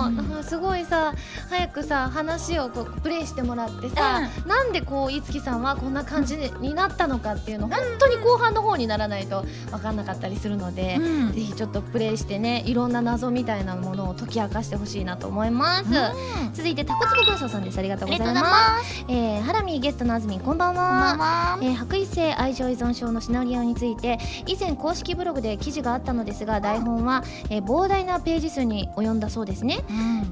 の、うん。すごいさ早くさ話をこうプレイしてもらってさ、なんでこういつきさんはこんな感じになったのかっていうの本当に後半の方にならないと分かんなかったりするので、うん。ぜひちょっとプレイしてねいろんな謎みたいなものを解き明かしてほしいなと思います、うん。続いてタコツボ軍曹さんです。ありがとうございます。ざいえー、ハラミーゲストのあずみんこんばんは。こんばんは。えー白衣性愛情依存症のシナリオについて以前公式ブログで記事があったのですが台本は、えー膨大なページ数に及んだそうですね、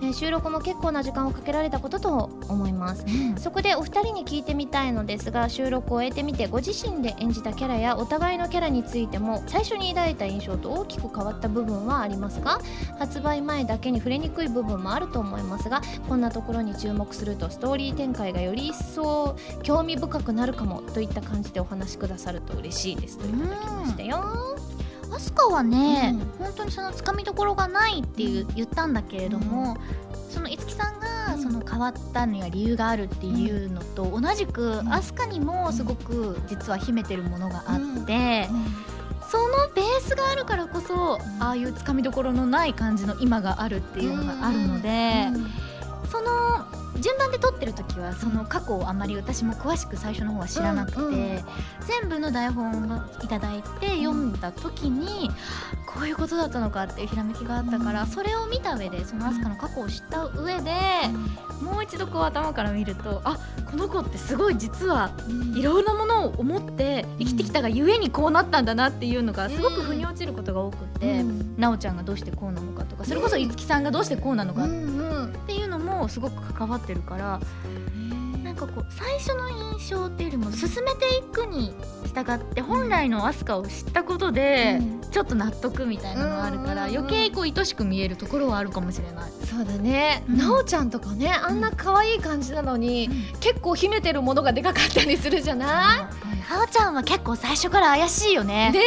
えー収録も結構な時間をかけられたことと思います。そこでお二人に聞いてみたいのですが収録を終えてみてご自身で演じたキャラやお互いのキャラについても最初に抱いた印象と大きく変わった部分はありますか？発売前だけに触れにくい部分もあると思いますがこんなところに注目するとストーリー展開がより一層興味深くなるかもといった感じでお話しくださると嬉しいです。といただきましたよ。アスカはね、うん本当にそのつかみどころがないっていう、言ったんだけれども、その五木さんがうん。その変わったには理由があるっていうのと同じく、ん。アスカにもすごく実は秘めてるものがあって、そのベースがあるからこそ、ああいうつかみどころのない感じの今があるっていうのがあるので、その順番で撮ってる時はその過去をあまり私も詳しく最初の方は知らなくて、うんうん。全部の台本をいただいて読んだ時にこういうことだったのかっていうひらめきがあったから、うん。それを見た上でそのアスカの過去を知った上で、もう一度こう頭から見るとあこの子ってすごい実はいろんなものを思って生きてきたがゆえにこうなったんだなっていうのがすごく腑に落ちることが多くって、うん。なおちゃんがどうしてこうなのかとかそれこそいつきさんがどうしてこうなのかっていうのもすごく関わってるからなんかこう最初の印象っていうよりも進めていくに従って本来のアスカを知ったことでうん。ちょっと納得みたいなのがあるから余計こう愛しく見えるところはあるかもしれない。そうだね、うん。なおちゃんとかねあんな可愛い感じなのに、結構秘めてるものがでかかったりするじゃない？なおちゃんは結構最初から怪しいよね。ね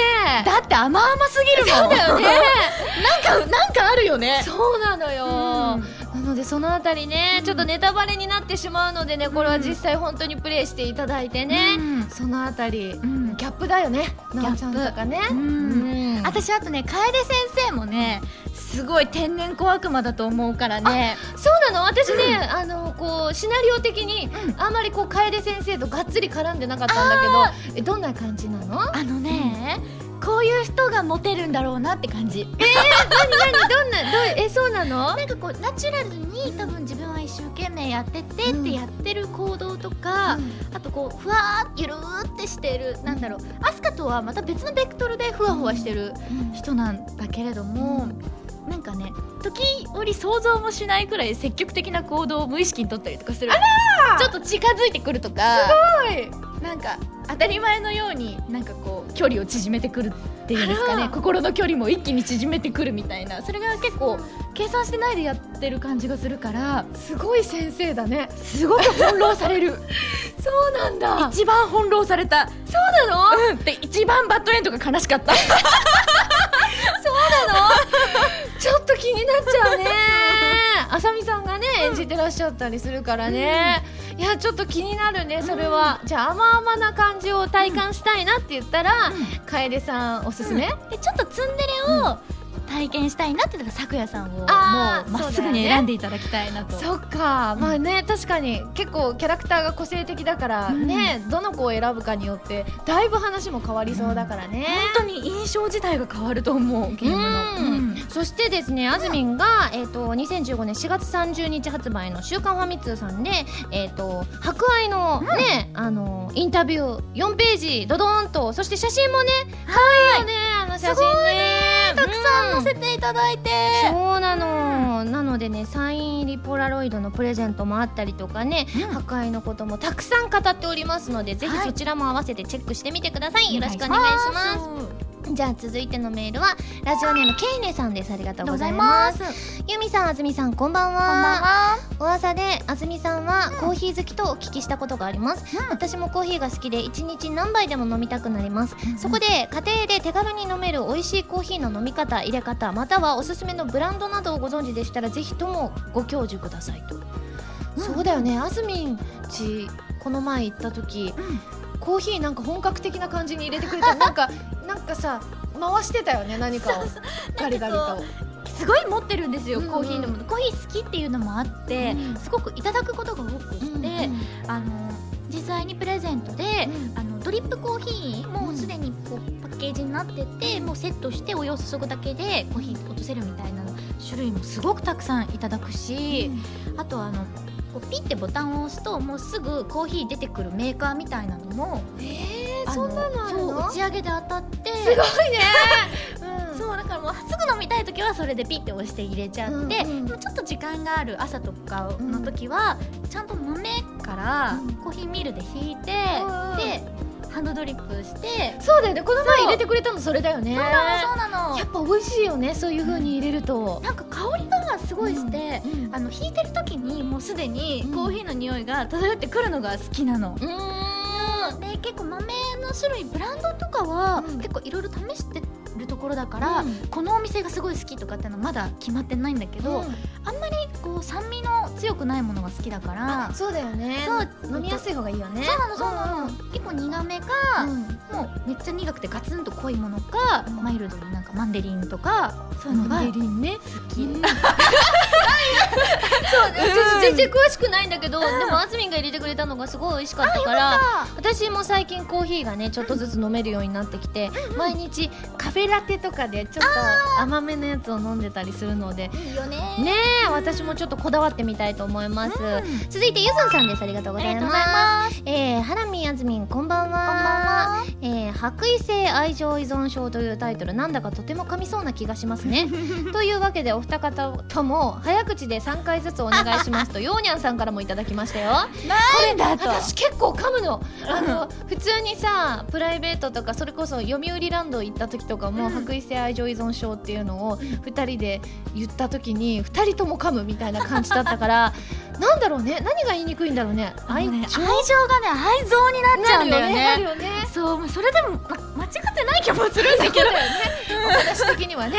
え。だって甘々すぎるもん。そうだよね。なんかなんかあるよね。そうなのよ、うんなのでそのあたりね、ちょっとネタバレになってしまうのでねこれは実際本当にプレイしていただいてね、うん。そのあたりうん。ギャップだよねギャップ。とかね。うん。うん。私あとね楓先生もねすごい天然小悪魔だと思うからね。そうなの？私ね、あのこうシナリオ的にあんまりこう楓先生とがっつり絡んでなかったんだけどえどんな感じなの？あのね、こういう人がモテるんだろうなって感じ。何どんな？どう？えそうなの？なんかこうナチュラルに多分自分は一生懸命やっててってやってる行動とか、あとこうふわーゆるーってしてる。なんだろう。アスカとはまた別のベクトルでふわふわしてる人なんだけれども、なんかね時折想像もしないくらい積極的な行動を無意識に取ったりとかする。ちょっと近づいてくるとか。すごい。なんか当たり前のようになんかこう距離を縮めてくるっていうんですかね。心の距離も一気に縮めてくるみたいな。それが結構計算してないでやってる感じがするからすごい先生だね。すごく翻弄される。そうなんだ。一番翻弄された。そうなの？うん。で一番バッドエンドが悲しかった。ちょっと気になっちゃうね。あさみさんがね演じてらっしゃったりするからね、いやちょっと気になるねそれは、じゃあ甘々な感じを体感したいなって言ったら、楓さんおすすめ、でちょっとツンデレを体験したいなってたら咲夜さんをもうまっすぐに選んでいただきたいなと。そっか、まあね確かに結構キャラクターが個性的だからうん。ね、どの子を選ぶかによってだいぶ話も変わりそうだからね、本当に印象自体が変わると思うゲームの、うん。そしてですねあずみんが、えー、と2015年4月30日発売の「週刊ファミ通」さんで、えー、と博愛のね、あのインタビュー4ページドドーンとそして写真もね可愛いよねあの写真ね。たくさんうん載せていただいて、そうなの、なのでねサイン入りポラロイドのプレゼントもあったりとかね、うん。破壊のこともたくさん語っておりますのでぜひはいそちらも合わせてチェックしてみてください、よろしくお願いしますじゃあ続いてのメールはラジオネームケイネさんです。ありがとうございます。す。ゆみさんあずみさんこんばんは。こんばんは。噂であずみさんはコーヒー好きとお聞きしたことがあります、私もコーヒーが好きで1日何杯でも飲みたくなります、そこで家庭で手軽に飲める美味しいコーヒーの飲み方入れ方またはおすすめのブランドなどをご存知でしたらぜひともご教授くださいと、そうだよね。あずみんちこの前行った時、コーヒーなんか本格的な感じに入れてくれた なんかなんかさ回してたよね何かを。ガリガリと。すごい持ってるんですよ、うんうん。コーヒーの。ものコーヒー好きっていうのもあって、うんすごくいただくことが多くって、あの実際にプレゼントで、あのドリップコーヒーもうすでにこうパッケージになってて、もうセットしてお湯を注ぐだけでコーヒー落とせるみたいな種類もすごくたくさんいただくし、あとあのこうピッてボタンを押すともうすぐコーヒー出てくるメーカーみたいなのもえそんなのあるの？打ち上げで当たってすごいね、うん。そうだからもうすぐ飲みたい時はそれでピッて押して入れちゃって、うんうんちょっと時間がある朝とかの時は、ちゃんと豆からうん。コーヒーミルで引いて、うんうんでハンドドリップしてそうだよね。この前入れてくれたのそれだよね。そうなのそうなの。やっぱ美味しいよねそういう風に入れると、なんか香りがすごいして、うんあの引いてる時にもうすでにうん。コーヒーの匂いが漂ってくるのが好きなの、うーん。で結構豆の種類ブランドとかは、うん。結構いろいろ試してるところだから、うん。このお店がすごい好きとかってのはまだ決まってないんだけど、うん。あんまりこう酸味の強くないものが好きだからそうだよね。そう飲みやすい方がいいよね。そうなのそうなの、結構苦めか、うん。もうめっちゃ苦くてガツンと濃いものか、うん。マイルドになんかマンデリンとかそういうのがマンデリンね。好き、うん そう私全然詳しくないんだけど、でもあずみんが入れてくれたのがすごい美味しかったから私も最近コーヒーがねちょっとずつ飲めるようになってきて、毎日カフェラテとかでちょっと甘めのやつを飲んでたりするので。いいよね。ねえ私もちょっとこだわってみたいと思います、うん。続いてゆずんさんです。ありがとうございます。ます。えー、ハラミあずみんこんばんは。こんばんは。えー白衣性愛情依存症というタイトルなんだかとても噛みそうな気がしますね。というわけでお二方とも早口で3回ずつお願いしますと ヨーニャンさんからもいただきましたよ。なんだと。私結構噛むの。あの普通にさプライベートとかそれこそ読売ランド行った時とかも、うん。白衣性愛情依存症っていうのを2人で言った時に2人とも噛むみたいな感じだったから なんだろうね。何が言いにくいんだろうね。愛情？愛情がね愛情になっちゃうんだよね。ねね。そうまあそれでも、ま、間違ってない気もするんだけど。お話的にはね。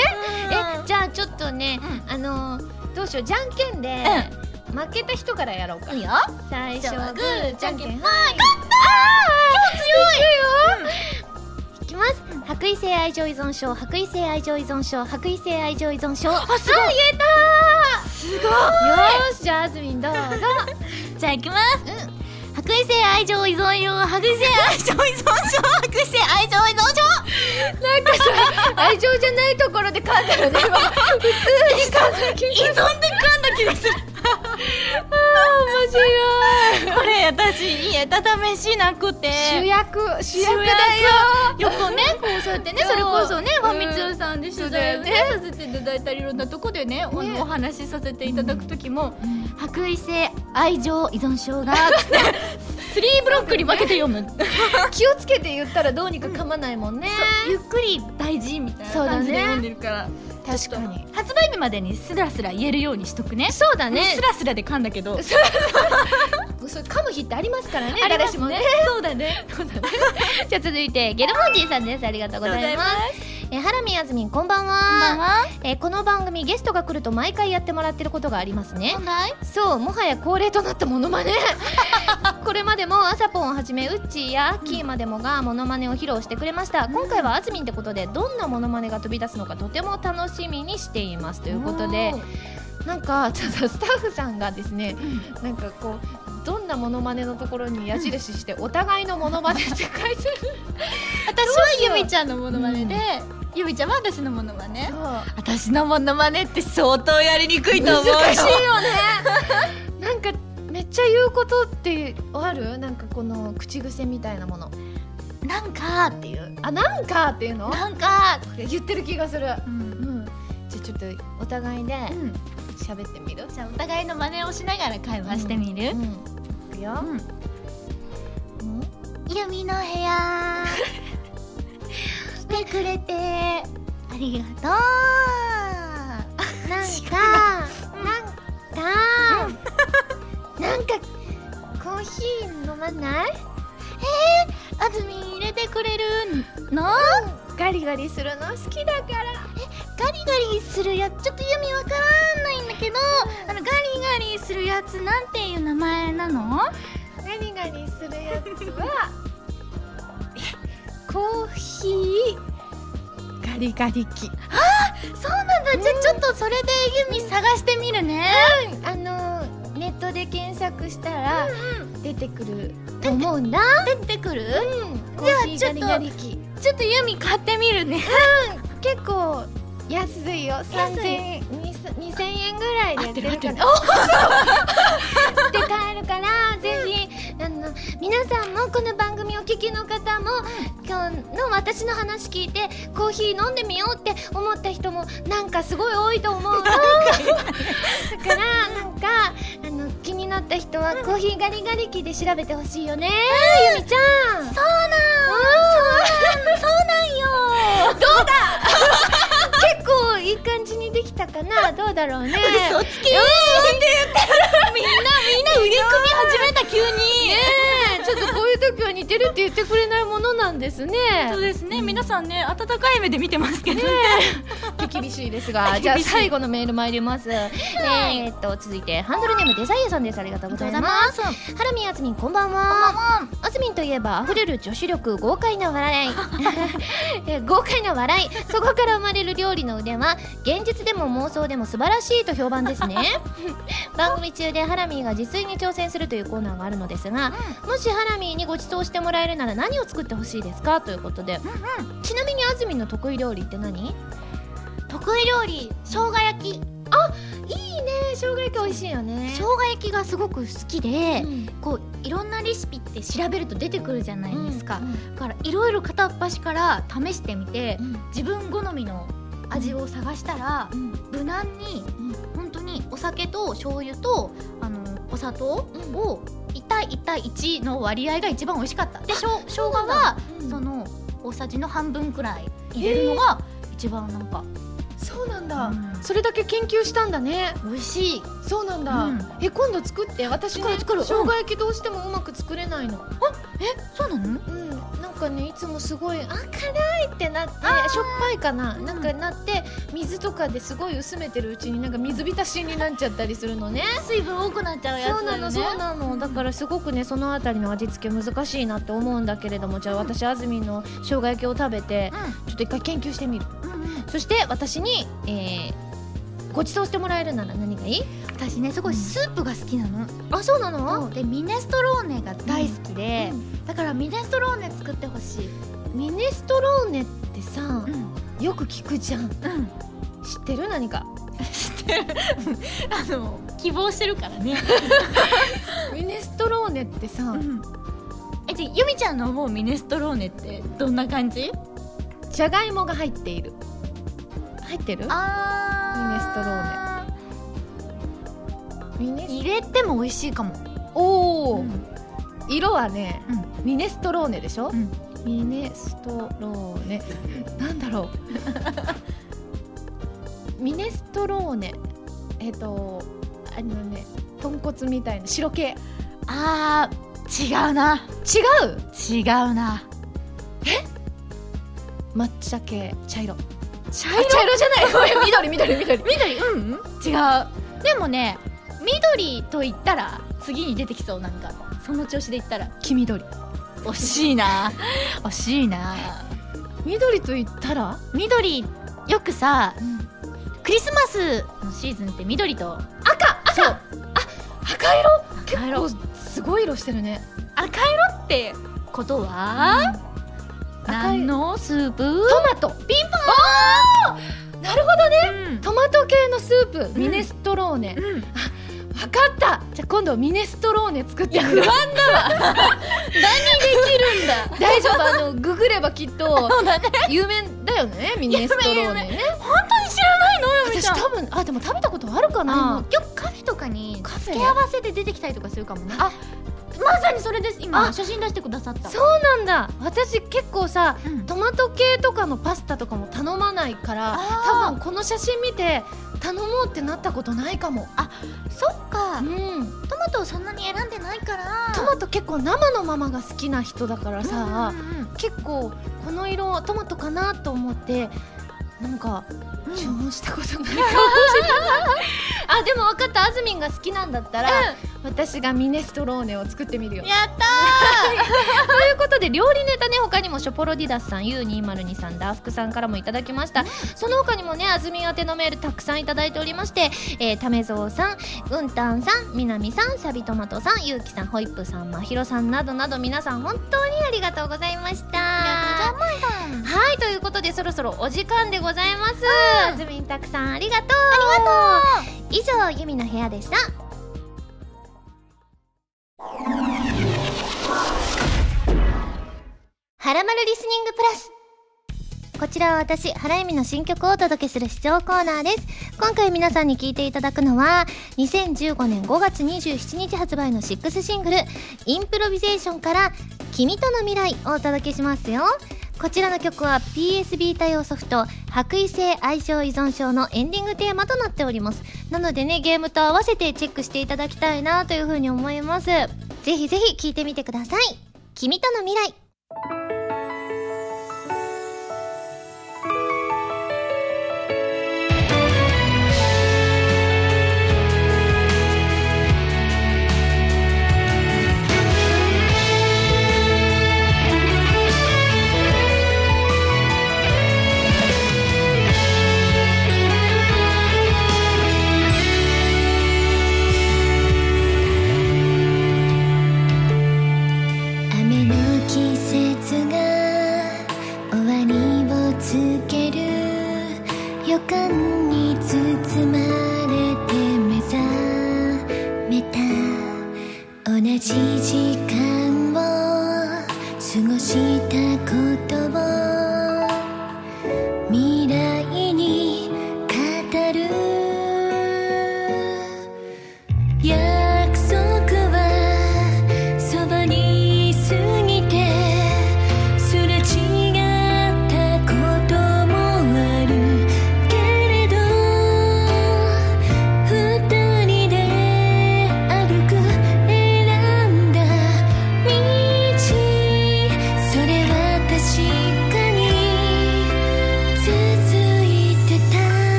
えじゃあちょっとね、うあのどうしよう。じゃんけんで、負けた人からやろうか。いいよ。最初じゃあグーじゃんけんはいはい。強いよいきます白衣性愛情依存症白衣性愛情依存症白衣性愛情依存症。あすごい。言えたすごい。よーしじゃああずみんどうぞ。じゃあ行きます、白衣性愛情依存症。白衣性愛情依存症。白衣性愛情依存症。なんかさ愛情じゃないところで噛んだよね今普通に噛んだ気がする依存で噛んだ気がする面白い。これ私家畳しなくて。主役主役だよ。横ねこうそうやってねそれこそねフうん。ァミ通さんで取材をねさせていただいたりいろんなとこでねおお話しさせていただく時も白衣性愛情依存症がつって。スリーブロックに分けて読む。気をつけて言ったらどうにか噛まないもんね。ゆっくり大事みたいな感じで読んでるから確かに。発売日までにスラスラ言えるようにしとくね。そうだね。スラスラで噛んだけど。それ噛む日ってありますからね。ありますね。ね。そうだね。じゃあ続いてゲルモンジーさんです。ありがとうございますえーハラミあずみんこんばんは。こんばんは。えーこの番組ゲストが来ると毎回やってもらってることがありますね。そうもはや恒例となったモノマネこれまでもあさぽんをはじめウッチーやキーまでもがモノマネを披露してくれました、今回はあずみんってことでどんなモノマネが飛び出すのかとても楽しみにしています。ということでなんかちょっとスタッフさんがですねなんかこうどんなモノマネのところに矢印してお互いのモノマネって書いてる。私はゆみちゃんのモノマネで、ゆみちゃんは私のモノマネ？そう。私のモノマネって相当やりにくいと思うよ。難しいよね。なんかめっちゃ言うことってある？なんかこの口癖みたいなもの。なんかっていう。あなんかっていうの？なんか言ってる気がする。うん。うん。じゃあちょっとお互いでうん。喋ってみる？じゃあお互いの真似をしながら会話してみる？うん。いくよ。うん。うん。ゆみの部屋。来 てくれて。ありがとう。なんかなんかなんかコーヒー飲まない？あずみ入れてくれるの？ガリガリするの好きだから。ガリガリするやつちょっとゆみわからないんだけどあのガリガリするやつなんていう名前なの？ガリガリするやつはコーヒーガリガリ機。そうなんだ、じゃあちょっとそれでゆみ探してみるね。あのネットで検索したら出てくると思うんだ出てくる？うん。じゃあコーヒーガリガリちょっとゆみ買ってみるね。結構安いよ。安い3000円2000円ぐらいでやってるから で買えるから皆さんもこの番組お聞きの方も今日の私の話聞いてコーヒー飲んでみようって思った人もなんかすごい多いと思う。のだからなんかあの気になった人はコーヒーガリガリ機で調べてほしいよね。ゆみちゃん。そうなん。そうなん。よ。どうだ？結構いい感じにできたかな。どうだろうね。嘘つき。って言ってる。みんなみんな腕組み始めた急に。ねえちちょっとこういう時は似てるって言ってくれないものなんですね。そうですね、皆さんね温かい目で見てますけどね。厳しいですが じゃあ最後のメール参ります、えーっと続いてハンドルネームデザイアさんです。ありがとうございます。ハラミあずみんこんばんは。あずみんといえば溢れる女子力豪快な笑い。えー豪快な笑い。そこから生まれる料理の腕は現実でも妄想でも素晴らしいと評判ですね。番組中でハラミーが自炊に挑戦するというコーナーがあるのですが、もしハラミーにご馳走してもらえるなら何を作ってほしいですか？ということで、ちなみにあずみんの得意料理って何？得意料理生姜焼き。いいね。生姜焼き美味しいよね。生姜焼きがすごく好きで、うん。こういろんなレシピって調べると出てくるじゃないですか、うんだからいろいろ片っ端から試してみて、うん。自分好みの味を探したら、うん。無難にうん。本当にお酒と醤油とあのお砂糖うん。を1対1対1の割合が一番美味しかった。でしょ生姜はうんその大さじの半分くらい入れるのが一番なんかそうなんだ、うん。それだけ研究したんだね。美味しい。そうなんだ、うん。え今度作って。私ね作る作る。生姜焼きどうしてもうまく作れないの。そうなの？うん。なんかねいつもすごいあ辛いってなってしょっぱいかな、ん。なんかなって水とかですごい薄めてるうちになんか水浸しになっちゃったりするのね。水分多くなっちゃうやそうなのそうなの。だからすごくねそのあたりの味付け難しいなって思うんだけれどもじゃあ私あずみんの生姜焼きを食べてちょっと一回研究してみる。うんうんうんそして私に、えーご馳走してもらえるなら何がいい？私ねすごいスープが好きなの、あそうなの？でミネストローネが大好きで、うん。だからミネストローネ作ってほしい。ミネストローネってさ、ん。よく聞くじゃん。うん。知ってる？何か？あの希望してるからね、ミネストローネってさ、えじゃあゆみちゃんの思うミネストローネってどんな感じ？じゃがいもが入っている入ってる？あミネス入れても美味しいかも。おお、うん。色はね、うミネストローネでしょ、うん。ミネストローネ。なんだろう。ミネストローネ。えっ、とあのね豚骨みたいな白系。違うあー違うな。違う？な。抹茶系茶色茶あ茶色じゃない。緑緑緑。緑？うん、うん、違う。でもね緑と言ったら次に出てきそうなんか。その調子で言ったら黄緑。惜しいな。惜しいな。緑と言ったら、緑よくさクリスマスのシーズンって緑と赤赤！そう。赤色？赤色。結構すごい色してるね。赤色ってことは、赤い何のスープ？トマト。ピンポン。なるほどね。うん。トマト系のスープ。ミネストローネ、うん。分かった。じゃあ今度ミネストローネ作ってみる。できるんだ。大丈夫あのググればきっと 有名だよねミネストローネね。本当に知らないのよみちゃん私多分あでも食べたことあるかあなのよくカフェとかにカフェ？付け合わせで出てきたりとかするかもね。あまさにそれです今。あ写真出してくださった。そうなんだ。私結構さうん。トマト系とかのパスタとかも頼まないから多分この写真見て頼もうってなったことないかも。そっか。うん。トマトをそんなに選んでないから。トマト結構生のままが好きな人だからさ、うんうんうん結構この色トマトかなと思ってなんかうん。注文したことないかもしれない、あでも分かった。あずみんが好きなんだったら、私がミネストローネを作ってみるよ。やった ということで料理ネタね他にもショポロディダスさん U202 さんダーフクさんからもいただきました、その他にもねあずみん宛てのメールたくさんいただいておりまして、えー、ためぞうさんうんたんさんみなみさんサビトマトさんゆうきさんホイップさんまひろさんなどなど皆さん本当にありがとうございました。はいということでそろそろお時間でございます、あずみんたくさんありがとう。ありがとう以上ゆみの部屋でしたはらまるリスニングプラスこちらは私、原由美の新曲をお届けする視聴コーナーです。今回皆さんに聴いていただくのは、2015年5月27日発売の6シングル、インプロビゼーションから、君との未来をお届けしますよ。こちらの曲は PSB 対応ソフト、白衣性愛情依存症のエンディングテーマとなっております。なのでね、ゲームと合わせてチェックしていただきたいなというふうに思います。ぜひぜひ聴いてみてください君との未来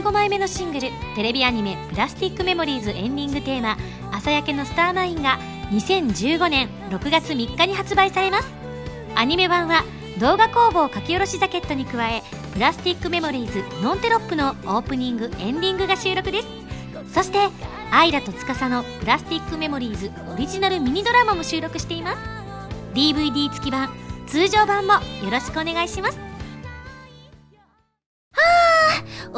15枚目のシングルテレビアニメ「プラスティックメモリーズ」エンディングテーマ「朝焼けのスターマイン」が2015年6月3日に発売されます。アニメ版は動画工房書き下ろしジャケットに加え「プラスティックメモリーズノンテロップ」のオープニングエンディングが収録です。そしてアイラと司の「プラスティックメモリーズ」オリジナルミニドラマも収録しています。DVD 付き版通常版もよろしくお願いします。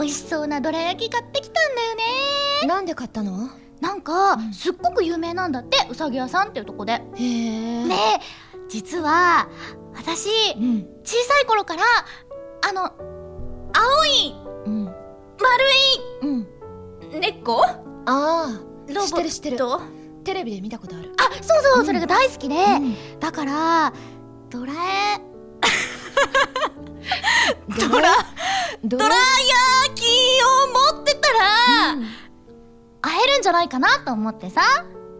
美味しそうなどら焼き買ってきたんだよね。なんで買ったの？なんかすっごく有名なんだってうさぎ屋さんっていうとこで。へえ。ねえ実は私うん。小さい頃からあの青いうん。丸うん。い猫？ああロボット？知ってる知ってる。テレビで見たことある。あそうそう、うんそれが大好きで、うん。だからドラえドラドドラ焼きを持ってたら、うん。会えるんじゃないかなと思ってさ。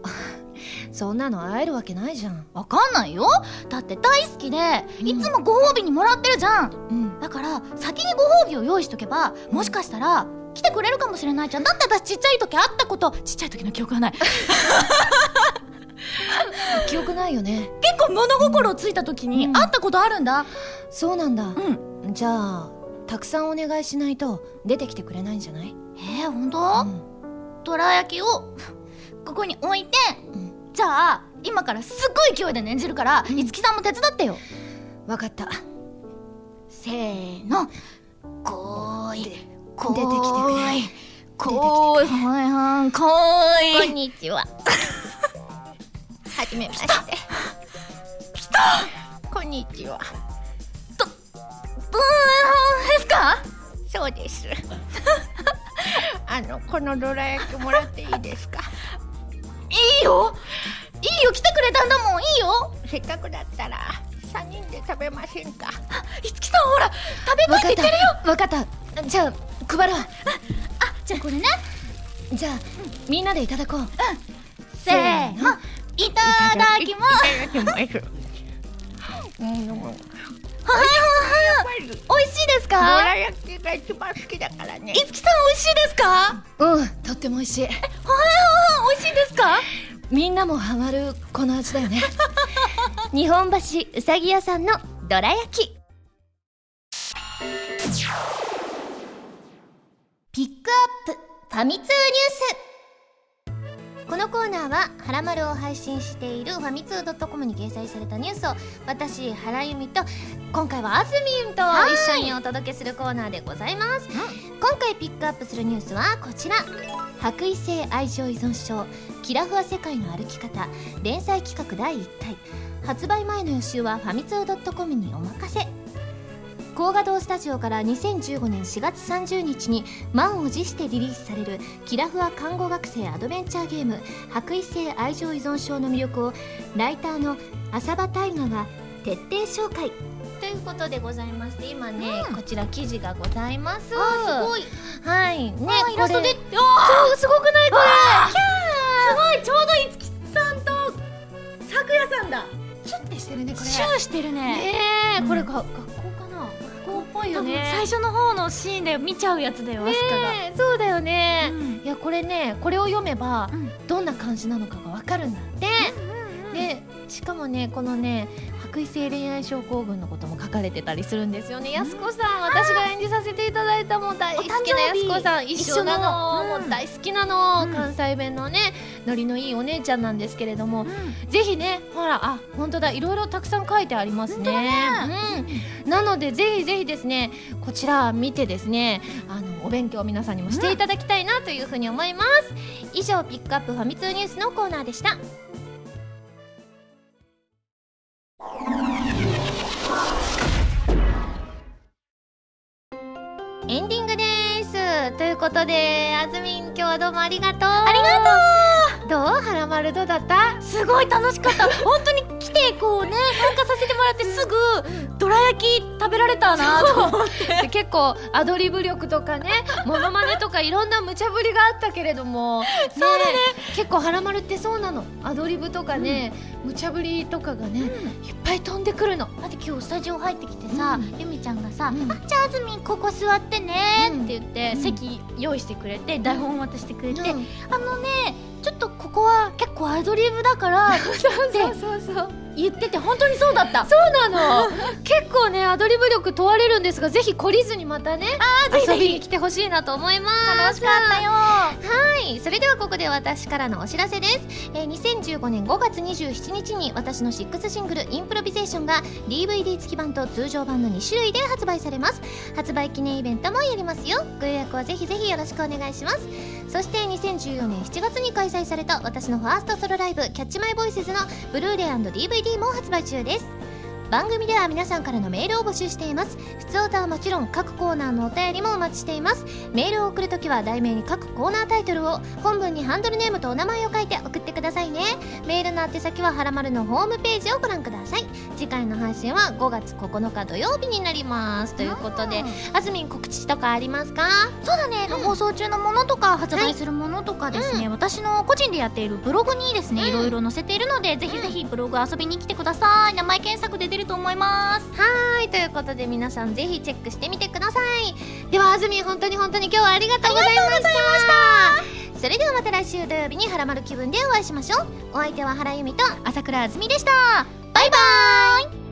そんなの会えるわけないじゃん。わかんないよ。だって大好きで、うん。いつもご褒美にもらってるじゃん。うん。だから先にご褒美を用意しとけばもしかしたら来てくれるかもしれないじゃん。だって私ちっちゃい時会ったことちっちゃい時の記憶がない 記憶ないよね。結構物心ついた時にうん。会ったことあるんだ。そうなんだ。うん。じゃあたくさんお願いしないと出てきてくれないんじゃない？えー、ほんと、うん。どら焼きを ここに置いて、うん。じゃあ今からすっごい勢いで念じるからうん。いつきさんも手伝ってよ。わかった。せーの。こーい。でこ出てきてくれ。ーいこーい。はいはい。こーい。こんにちは。はじめまして。来た。こんにちは。ブーンですか？そうです。あの、このどら焼きもらっていいですか？いいよ。いいよ。来てくれたんだもん。いいよ。せっかくだったら、3人で食べませんか？いつきさんほら食べたわかっいって言ってるよ。た。わかった。じゃあ配ろう。あじゃあこれね。じゃあみんなでいただこう。せーのいただきますはいはいはい美味しいですどから焼きが一番好きだからねい。つきさん美味しいですかはうんとっても美味しいいはいはい美味しいですかみんなもハマるこの味だよね日本橋うさぎ屋さんのどら焼き。ピックアップファミ通ニュース。このコーナーは「はらまる」を配信しているファミツー .com に掲載されたニュースを私原由美と今回はあずみんと一緒にお届けするコーナーでございます、今回ピックアップするニュースはこちら。白衣性愛情依存症キラフワ世界の歩き方連載企画第1回。発売前の予習はファミツー .com にお任せ高画堂スタジオから2015年4月30日に満を持してリリースされるキラフワ看護学生アドベンチャーゲーム白衣性愛情依存症の魅力をライターの浅場大河が徹底紹介。ということでございまして今ね、こちら記事がございます。あすごい。はい。ねあイラストでそうすごくない？これ。すごい。ちょうどいつきさんとさくやさんだ。シュッてしてるねこれ。シューしてるね。ねこれかぽいよね。最初の方のシーンで見ちゃうやつだよアスカが。そうだよね、うん。いやこれねこれを読めばうん。どんな感じなのかがわかるんだって、でしかもねこのね白衣性恋愛症候群のことも書かれてたりするんですよね、やすこさん私が演じさせていただいたもう大好きなすこさん一緒なの。うん。もう大好きなの、うん。関西弁のねノリのいいお姉ちゃんなんですけれども、うん。ぜひねほらあ本当だ。いろいろたくさん書いてありますね。うん、なのでぜひぜひですねこちら見てですねあのお勉強を皆さんにもしていただきたいなというふうに思います、以上ピックアップファミ通ニュースのコーナーでしたエンディングです。ということであずみん今日はどうもありがとう。ありがとう。どう？はらまるどうだった？すごい楽しかった。本当に来てこうね参加させてもらってすぐどら焼き食べられたなと思って。で結構アドリブ力とかね モノマネとかいろんな無茶ぶりがあったけれどもそうだね。結構はらまるってそうなの。アドリブとかね、無茶ぶりとかがね、いっぱい飛んでくるの。だって今日スタジオ入ってきてさ、うん。ゆみちゃんがさ、うん。あじゃああずみんここ座ってねうん。って言って、うん。席用意してくれて台本渡してくれて、うん。あのねちょっとここは結構アドリブだからって そうそうそう言ってて本当にそうだった。そうなの。結構ねアドリブ力問われるんですがぜひ懲りずにまたね遊びに来てほしいなと思います。楽しかったよ。はい。それではここで私からのお知らせです、えー2015年5月27日に私の6シングル「インプロビゼーション」が DVD 付き版と通常版の2種類で発売されます。発売記念イベントもやりますよ。ご予約はぜひぜひよろしくお願いします。そして2014年7月に開催された私のファーストソロライブ「キャッチマイボイスズのブルーレイ &DVD も発売中です。番組では皆さんからのメールを募集しています。普通歌はもちろん各コーナーのお便りもお待ちしています。メールを送るときは題名に各コーナータイトルを本文にハンドルネームとお名前を書いて送ってくださいね。メールの宛先ははらまるのホームページをご覧ください。次回の配信は5月9日土曜日になります。ということであずみん告知とかありますか？そうだね、放送中のものとか発売するものとかですね、私の個人でやっているブログにですね、うん。いろいろ載せているのでぜひぜひブログ遊びに来てください。名前検索で出ると思います。はいということで皆さんぜひチェックしてみてください。ではあずみん本当に本当に今日はありがとうございました。それではまた来週土曜日にハラマル気分でお会いしましょう。お相手は原由美と朝倉あずみでした。バイバーイ